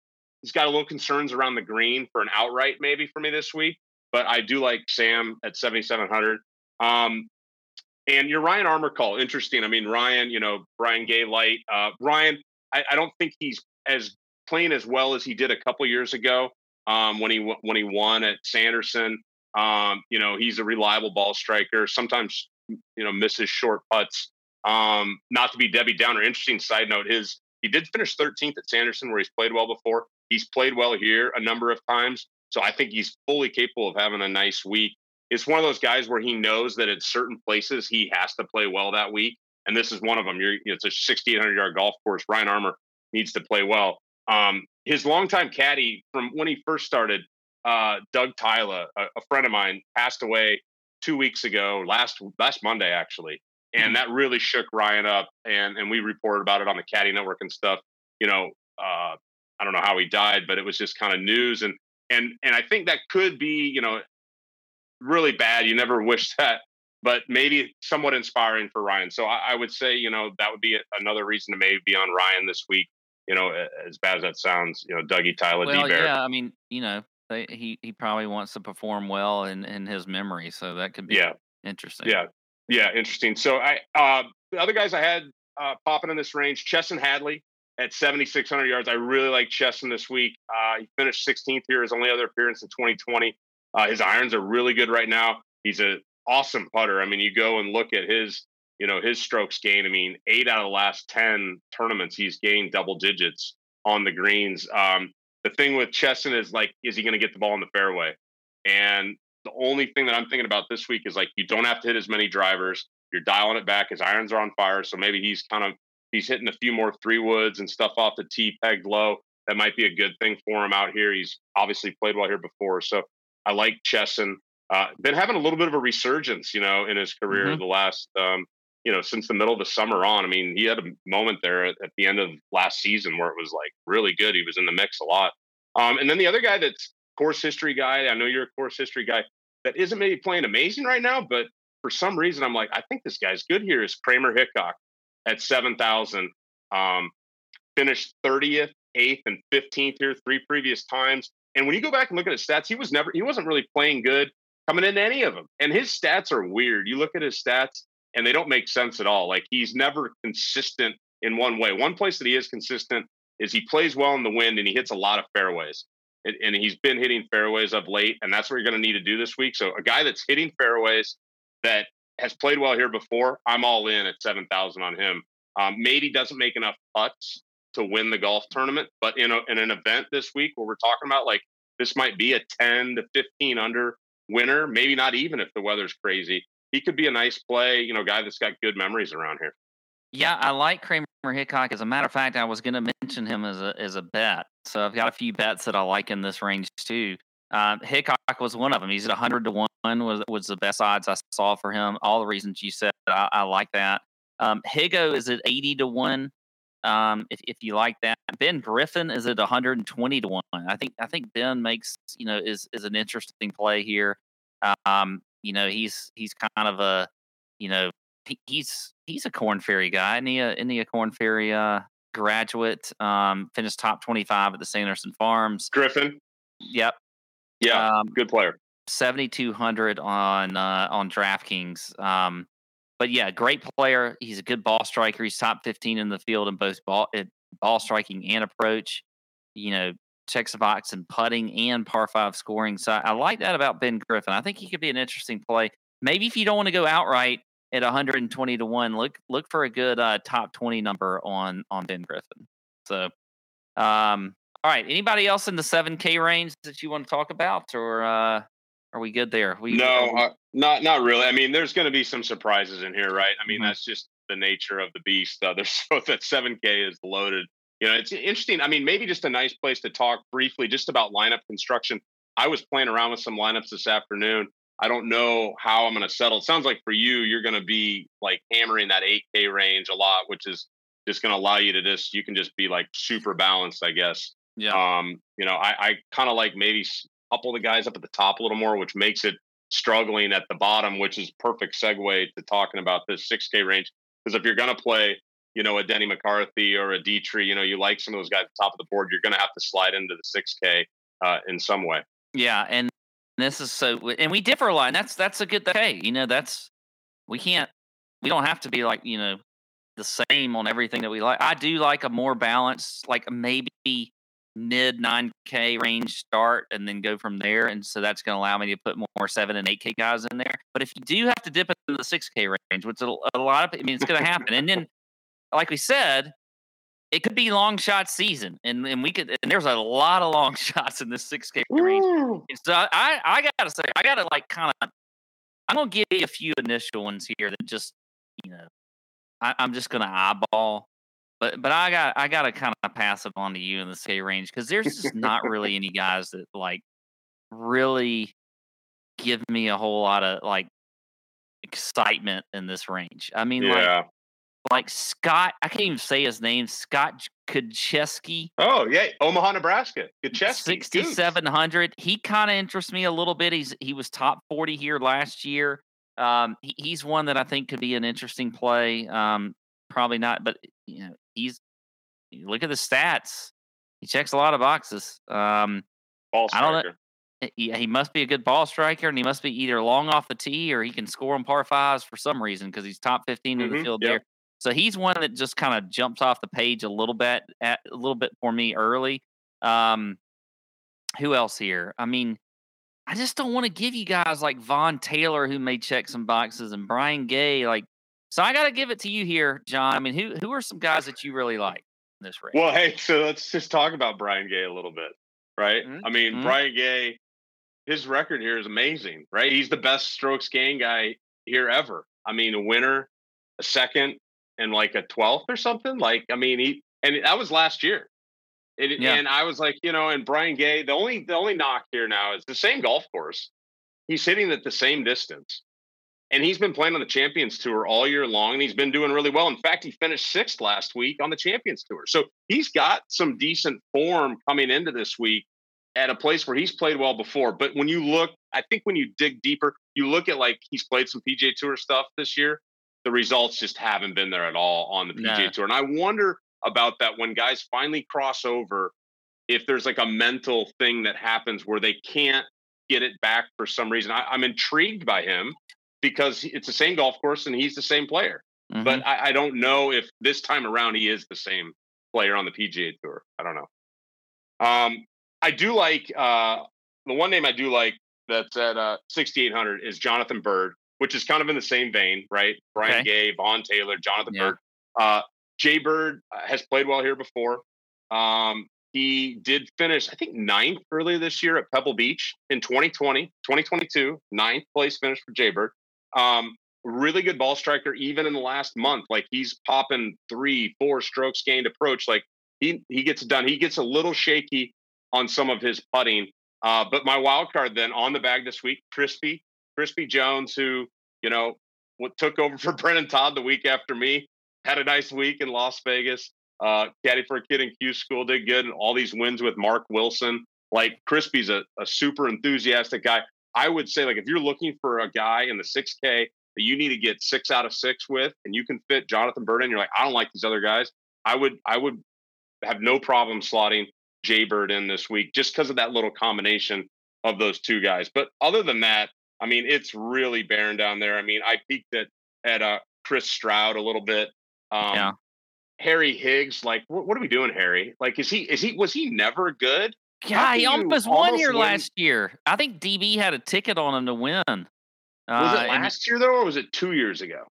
C: He's got a little concerns around the green for an outright maybe for me this week, but I do like Sam at 7,700. Um, and your Ryan Armour call, interesting. I mean, Ryan, you know, Brian Gay light. Uh, Ryan, I, I, don't think he's as playing as well as he did a couple years ago um, when he when he won at Sanderson. Um, you know, he's a reliable ball striker. Sometimes, you know, misses short putts. Um, not to be Debbie Downer. Interesting side note: his he did finish 13th at Sanderson, where he's played well before. He's played well here a number of times. So I think he's fully capable of having a nice week. It's one of those guys where he knows that at certain places he has to play well that week. and this is one of them. You're, it's a 6,800 yard golf course. Ryan Armour needs to play well. Um, his longtime caddy from when he first started, uh, Doug Tyler, a, a, friend of mine, passed away two weeks ago, last last Monday actually, and mm-hmm. that really shook Ryan up. And and we reported about it on the Caddy Network and stuff. You know, uh, I don't know how he died, but it was just kind of news. And and and I think that could be, you know, really bad. You never wish that, but maybe somewhat inspiring for Ryan. So I, I would say, you know, that would be another reason to maybe be on Ryan this week. You know, as bad as that sounds, you know, Dougie Tyler,
B: well, yeah. I mean, you know, they, he he probably wants to perform well in in his memory, so that could be yeah interesting.
C: Yeah, yeah, interesting. So I uh, the other guys I had uh, popping in this range, Chesson Hadley at 7,600 yards. I really like Chesson this week. Uh, he finished 16th here, his only other appearance in 2020. Uh, his irons are really good right now. He's an awesome putter. I mean, you go and look at his, you know, his strokes gain. I mean, eight out of the last 10 tournaments, he's gained double digits on the greens. Um, the thing with Chesson is like, is he going to get the ball in the fairway? And the only thing that I'm thinking about this week is like, you don't have to hit as many drivers. You're dialing it back. His irons are on fire. So maybe he's kind of, he's hitting a few more three woods and stuff off the tee pegged low. That might be a good thing for him out here. He's obviously played well here before. So I like Chesson. Uh, been having a little bit of a resurgence, you know, in his career mm-hmm. the last, um, you know, since the middle of the summer on. I mean, he had a moment there at, at, the end of last season where it was like really good. He was in the mix a lot. Um, and then the other guy that's course history guy, I know you're a course history guy that isn't maybe playing amazing right now, but for some reason I'm like, I think this guy's good here. Is Kramer Hickok at seven thousand? Um, finished 30th, 8th, and 15th here three previous times. And when you go back and look at his stats, he was never he wasn't really playing good coming into any of them. And his stats are weird. You look at his stats and they don't make sense at all. Like he's never consistent in one way. One place that he is consistent is he plays well in the wind and he hits a lot of fairways. And, and he's been hitting fairways of late, and that's what you're going to need to do this week. So a guy that's hitting fairways that has played well here before, I'm all in at seven thousand on him. Um, maybe doesn't make enough putts to win the golf tournament, but in, a, in an event this week where we're talking about like this might be a 10 to 15 under winner, maybe not even if the weather's crazy. He could be a nice play, you know, guy that's got good memories around here.
B: Yeah, I like Kramer Hickok. As a matter of fact, I was going to mention him as a as a bet. So I've got a few bets that I like in this range too. Uh, Hickok was one of them. He's at 100 to one. Was was the best odds I saw for him. All the reasons you said, I, I like that. Um, Higgo is at 80 to one. Um, if if you like that, Ben Griffin is at 120 to one. I think I think Ben makes you know is is an interesting play here. Um, you know he's he's kind of a you know he, he's he's a Korn Ferry guy. Isn't he a, isn't he a Korn Ferry uh, graduate? Um, finished top 25 at the Sanderson Farms.
C: Griffin.
B: Yep.
C: Yeah. Um, good player.
B: 7,200 on uh, on DraftKings. Um, but yeah, great player. He's a good ball striker. He's top 15 in the field in both ball ball striking and approach. You know, checks the box in putting and par five scoring. So I like that about Ben Griffin. I think he could be an interesting play. Maybe if you don't want to go outright, at 120 to one. Look look for a good uh, top 20 number on on Ben Griffin. So, um, all right. Anybody else in the 7K range that you want to talk about, or uh, are we good there? We,
C: no, we... Uh, not not really. I mean, there's going to be some surprises in here, right? I mean, mm-hmm. that's just the nature of the beast. Uh, there's so that 7K is loaded. You know, it's interesting. I mean, maybe just a nice place to talk briefly just about lineup construction. I was playing around with some lineups this afternoon. I don't know how I'm going to settle. It sounds like for you, you're going to be like hammering that 8K range a lot, which is just going to allow you to just, you can just be like super balanced, I guess.
B: Yeah.
C: Um, you know, I, I kind of like maybe a couple of the guys up at the top a little more, which makes it struggling at the bottom, which is perfect segue to talking about this 6K range. Because if you're going to play, you know, a Denny McCarthy or a Detry, you know, you like some of those guys at the top of the board, you're going to have to slide into the 6K uh, in some way.
B: Yeah, and this is so, and we differ a lot. And that's that's a good thing. Hey, you know, that's we can't, we don't have to be like you know the same on everything that we like. I do like a more balanced, like maybe mid 9K range start and then go from there. And so that's going to allow me to put more 7 and 8K guys in there. But if you do have to dip into the 6K range, which a, a lot of, I mean, it's going to happen. and then, like we said, it could be long shot season, and and we could. And there's a lot of long shots in this six K range. So I I gotta say I gotta like kind of. I'm gonna give you a few initial ones here that just you know I, I'm just gonna eyeball. But but I got I gotta kind of pass it on to you in the K range because there's just not really any guys that like really give me a whole lot of like excitement in this range. I mean, like
C: Yeah.
B: like Scott, I can't even say his name, Scott Gutschewski.
C: Oh yeah, Omaha, Nebraska. Gutschewski.
B: Sixty seven hundred. He kind of interests me a little bit. He's he was top forty here last year. Um, he, he's one that I think could be an interesting play. Um, probably not, but you know, he's look at the stats. He checks a lot of boxes. Um,
C: Ball
B: I don't know.
C: striker.
B: he, he must be a good ball striker, and he must be either long off the tee or he can score on par fives for some reason because he's top fifteen in the
C: Mhm,
B: field
C: yep.
B: there. So he's one that just kind of jumps off the page a little bit, at, a little bit for me early. Um, who else here? I mean, I just don't want to give you guys like Vaughn Taylor, who may check some boxes, and Brian Gay. Like, so I got to give it to you here, John. I mean, who who are some guys that you really like in this race?
C: Well, hey, so let's just talk about Brian Gay a little bit, right?
B: Mhm,
C: I mean,
B: mhm.
C: Brian Gay, his record here is amazing, right? He's the best strokes gain guy here ever. I mean, a winner, a second, and like a twelfth or something. Like, I mean, he and that was last year. It,
B: Yeah.
C: And I was like, you know, and Brian Gay, the only the only knock here now is the same golf course. He's hitting at the same distance. And he's been playing on the Champions Tour all year long, and he's been doing really well. In fact, he finished sixth last week on the Champions Tour. So he's got some decent form coming into this week at a place where he's played well before. But when you look, I think when you dig deeper, you look at like he's played some PGA Tour stuff this year. The results just haven't been there at all on the PGA
B: No.
C: Tour. And I wonder about that when guys finally cross over, if there's like a mental thing that happens where they can't get it back for some reason. I, I'm intrigued by him because it's the same golf course and he's the same player.
B: Mhm.
C: But I, I don't know if this time around he is the same player on the PGA Tour. I don't know. Um, I do like uh, the one name I do like that's at uh, 6,800 is Jonathan Byrd, which is kind of in the same vein, right? Brian
B: Okay.
C: Gay, Vaughn Taylor, Jonathan
B: Yeah.
C: Bird. Uh, Jay Bird uh, has played well here before. Um, he did finish, I think, ninth earlier this year at Pebble Beach in 2020, 2022, ninth place finish for Jay Bird. Um, really good ball striker, even in the last month. Like he's popping three, four strokes gained approach. Like he he gets done. He gets a little shaky on some of his putting. Uh, but my wild card then on the bag this week, Crispy, Crispy Jones, who you know what took over for Brendon Todd the week after me, had a nice week in Las Vegas. Uh, caddy for a kid in Q school did good, and all these wins with Mark Wilson. Like Crispy's a, a super enthusiastic guy. I would say, like, if you're looking for a guy in the 6K that you need to get six out of six with, and you can fit Jonathan Byrd in, you're like, I don't like these other guys. I would, I would have no problem slotting Jay Bird in this week just because of that little combination of those two guys. But other than that, I mean, it's really barren down there. I mean, I peeked at at uh, Chris Stroud a little bit. Um,
B: Yeah.
C: Harry Higgs, like, what, what are we doing, Harry? Like, is he is he was he never good?
B: Yeah, he
C: can
B: almost won
C: almost
B: here
C: win-
B: last year. I think DB had a ticket on him to win.
C: Was
B: Uh,
C: it last year though, or was it two years ago?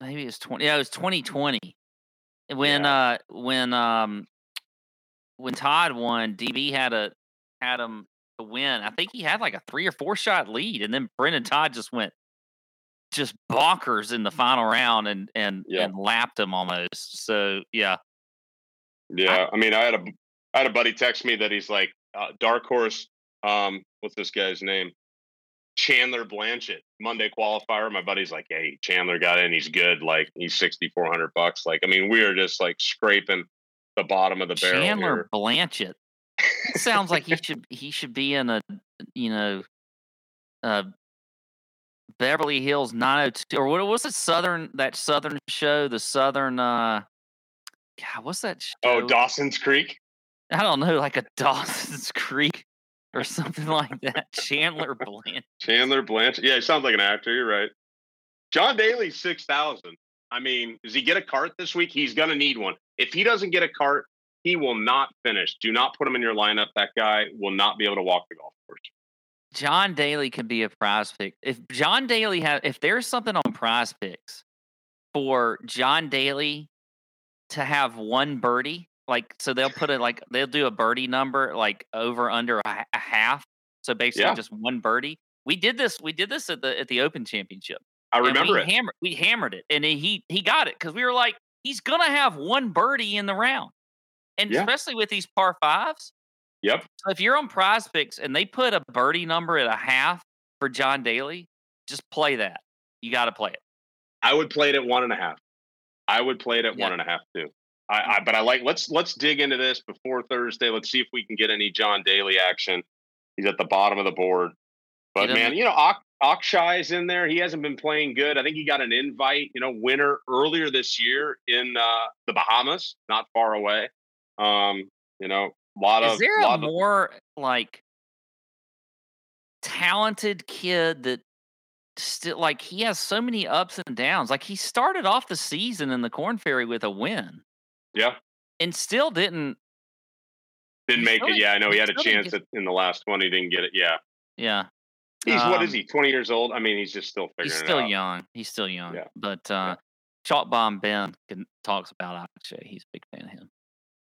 B: maybe it was twenty. Yeah, it was twenty twenty. When
C: Yeah.
B: uh when um when Todd won, DB had a had him to win. I think he had like a three or four shot lead, and then Brendon Todd just went just bonkers in the final round and and
C: Yeah.
B: and lapped him almost. So yeah,
C: Yeah, I, mean, I had a I had a buddy text me that he's like uh, dark horse. Um, what's this guy's name? Chandler Blanchet, Monday qualifier. My buddy's like, hey, Chandler got in. He's good. Like he's sixty four hundred bucks. Like I mean, we are just like scraping the bottom of the barrel
B: Chandler
C: here.
B: Blanchet sounds like he should he should be in a you know uh Beverly Hills 902 or what was it Southern that Southern show the Southern uh God what's that show?
C: Oh, Dawson's Creek.
B: I don't know like a Dawson's Creek or something like that Chandler Blanchet
C: Chandler Blanchet. Yeah, he sounds like an actor. You're right. John Daly, 6,000. I mean, does he get a cart this week? He's going to need one. If he doesn't get a cart, he will not finish. Do not put him in your lineup. That guy will not be able to walk the golf course.
B: John Daly could be a prize pick. If John Daly had, if there's something on prize picks for John Daly to have one birdie, like, so they'll put it like, they'll do a birdie number, like over under a, a half. So basically
C: Yeah.
B: just one birdie. We did this, we did this at the, at the Open Championship.
C: I remember
B: we
C: it.
B: Hammered, we hammered it, and he he got it because we were like, he's gonna have one birdie in the round, and
C: Yeah.
B: especially with these par fives.
C: Yep.
B: So if you're on Prize Picks and they put a birdie number at a half for John Daly, just play that. You got to play it.
C: I would play it at one and a half. I would play it at
B: Yeah.
C: one and a half too. I, I but I like let's let's dig into this before Thursday. Let's see if we can get any John Daly action. He's at the bottom of the board. But man, you know, Ak- Akshay is in there. He hasn't been playing good. I think he got an invite, you know, winner earlier this year in uh, the Bahamas, not far away. Um, you know, a lot
B: Is
C: of
B: there
C: lot
B: a
C: of-
B: more like talented kid that still like he has so many ups and downs? Like he started off the season in the Korn Ferry with a win
C: yeah
B: and still didn't.
C: didn't make
B: still
C: it. Yeah, I know he had a chance
B: get-
C: at, in the last one. He didn't get it. Yeah,
B: Yeah,
C: he's what is
B: Um,
C: he? Twenty years old. I mean, he's just still figuring
B: he's still young. He's still young.
C: Yeah.
B: But uh, Chalk Bomb Ben can, talks about Akshay. He's a big fan of him.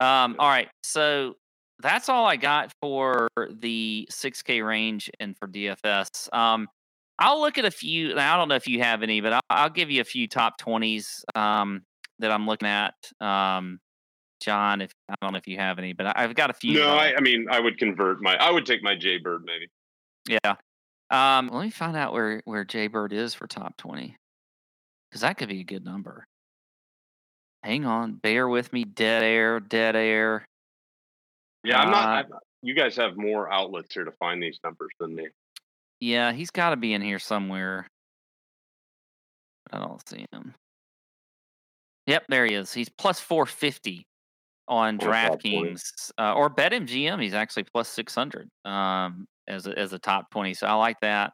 B: Um,
C: Yeah.
B: all right, so that's all I got for the 6K range and for DFS. Um, I'll look at a few. I don't know if you have any, but I'll, I'll give you a few top 20s um, that I'm looking at. Um, John, if I don't know if you have any, but I've got a few.
C: No, I, I mean, I would convert my. I would take my Jay Bird maybe.
B: Yeah. Um, let me find out where where Jay Bird is for top twenty, because that could be a good number. Hang on, bear with me. Dead air, dead air.
C: Yeah, I'm
B: Uh,
C: not. I, you guys have more outlets here to find these numbers than me.
B: Yeah, he's got to be in here somewhere. I don't see him. Yep, there he is. He's plus four fifty on
C: For a top 20.
B: DraftKings uh, or BetMGM. He's actually plus six hundred um, as a, as a top twenty. So I like that.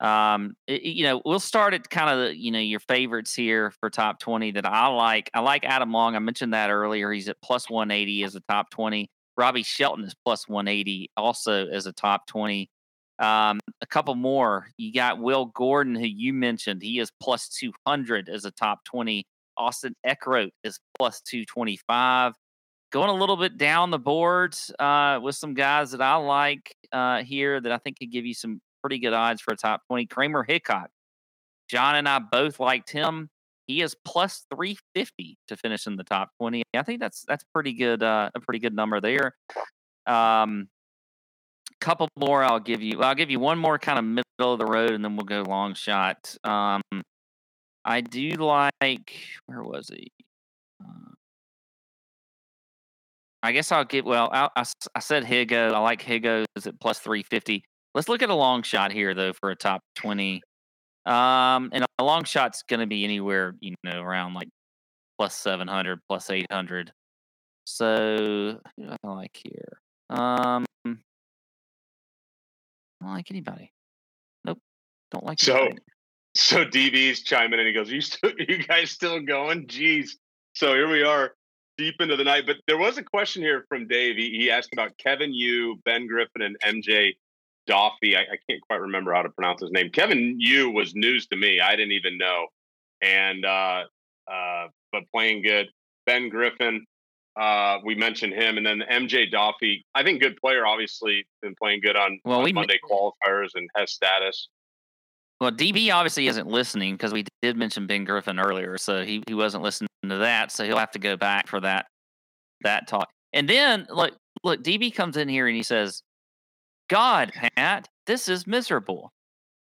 B: Um, it- you know, we'll start at kind of the, you know your favorites here for top twenty that I like. I like Adam Long. I mentioned that earlier. He's at plus one eighty as a top twenty. Robbie Shelton is plus one eighty also as a top twenty. Um, a couple more. You got Will Gordon, who you mentioned. He is plus 200 as a top 20. Austin Eckroat is plus 225. Going a little bit down the board uh, with some guys that I like uh, here that I think could give you some pretty good odds for a top 20. Kramer Hickok. John and I both liked him. He is plus 350 to finish in the top 20. I think that's that's pretty good, uh, a pretty good number there. Um, couple more I'll give you. I'll give you one more kind of middle of the road, and then we'll go long shot. Um, I do like where was he? I guess I'll get well. I said Higgo. I like Higgo's at plus three fifty. Let's look at a long shot here though for a top twenty. Um, and a long shot's going to be anywhere you know around like plus seven hundred, plus eight hundred. So who do I like here? Um, I don't like anybody. Nope. Don't like
C: So,
B: anybody.
C: So DB's chiming in. He goes, "You still, you guys still going? Jeez." So here we are, deep into the night. But there was a question here from Dave. He, he asked about Kevin Yu, Ben Griffin, and MJ Daffue. I, I can't quite remember how to pronounce his name. Kevin Yu was news to me. I didn't even know. And uh, uh, but playing good. Ben Griffin, uh, we mentioned him, and then MJ Daffue. I think good player. Obviously, been playing good on,
B: Well,
C: on
B: we
C: Monday qualifiers and has status.
B: Well, DB obviously isn't listening because we did mention Ben Griffin earlier, so he, he wasn't listening to that, so he'll have to go back for that that talk. And then look, look, DB comes in here and he says, "God, Pat, this is miserable."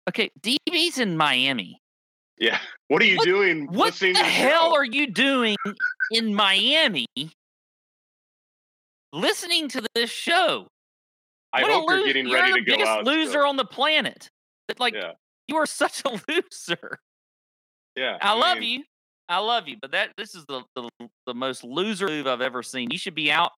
B: Okay, DB's in Miami.
C: Yeah. What are you
B: What-
C: doing?
B: What the hell
C: show?
B: are you doing in Miami? Listening to this show.
C: I
B: What
C: hope you're getting
B: you're
C: ready to go
B: biggest
C: out.
B: loser
C: still.
B: on the planet. Like
C: yeah,
B: you are such a loser.
C: yeah.
B: I love
C: mean,
B: you. I love you, but that this is the, the the most loser move I've ever seen. You should be out.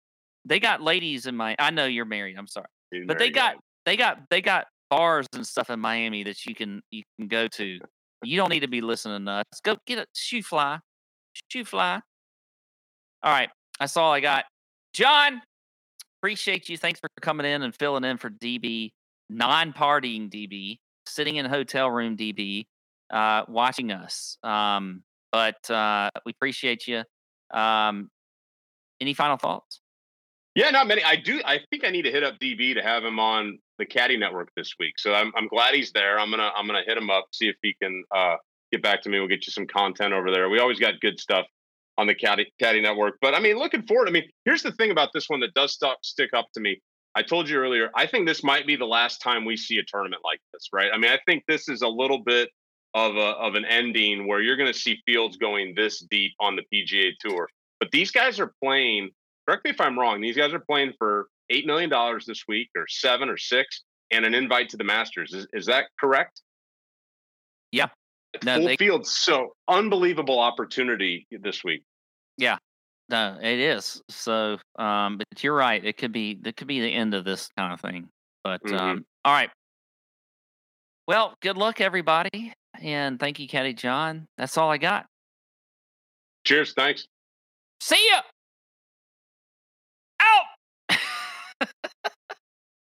B: They got ladies in my. I know you're married. I'm sorry,
C: he's
B: but they got they got they got bars and stuff in Miami that you can you can go to. You don't need to be listening to us. Go get a shoe fly, shoe fly. All right, that's all I got. John, appreciate you. Thanks for coming in and filling in for DB, non-partying DB, sitting in hotel room DB, uh, watching us. Um, but uh, we appreciate you. Um, any final thoughts?
C: Yeah, not many. I do. I think I need to hit up DB to have him on the Caddy Network this week. So I'm I'm glad he's there. I'm gonna I'm gonna hit him up see if he can uh, get back to me. We'll get you some content over there. We always got good stuff on the Caddy, Caddy Network. But I mean, looking forward. I mean, here's the thing about this one that does stuck, stick up to me. I told you earlier, I think this might be the last time we see a tournament like this, right? I mean, I think this is a little bit of a of an ending where you're going to see fields going this deep on the PGA Tour. But these guys are playing. Correct me if I'm wrong. These guys are playing for eight million dollars this week, or seven, or six, and an invite to the Masters. Is is that correct?
B: Yeah.
C: No, Full they, field, so unbelievable opportunity this week.
B: Yeah, no, it is. So, um, but you're right. It could be that could be the end of this kind of thing. But mm-hmm. um, all right. Well, good luck, everybody, and thank you, Caddy John. That's all I got.
C: Cheers. Thanks.
B: See ya.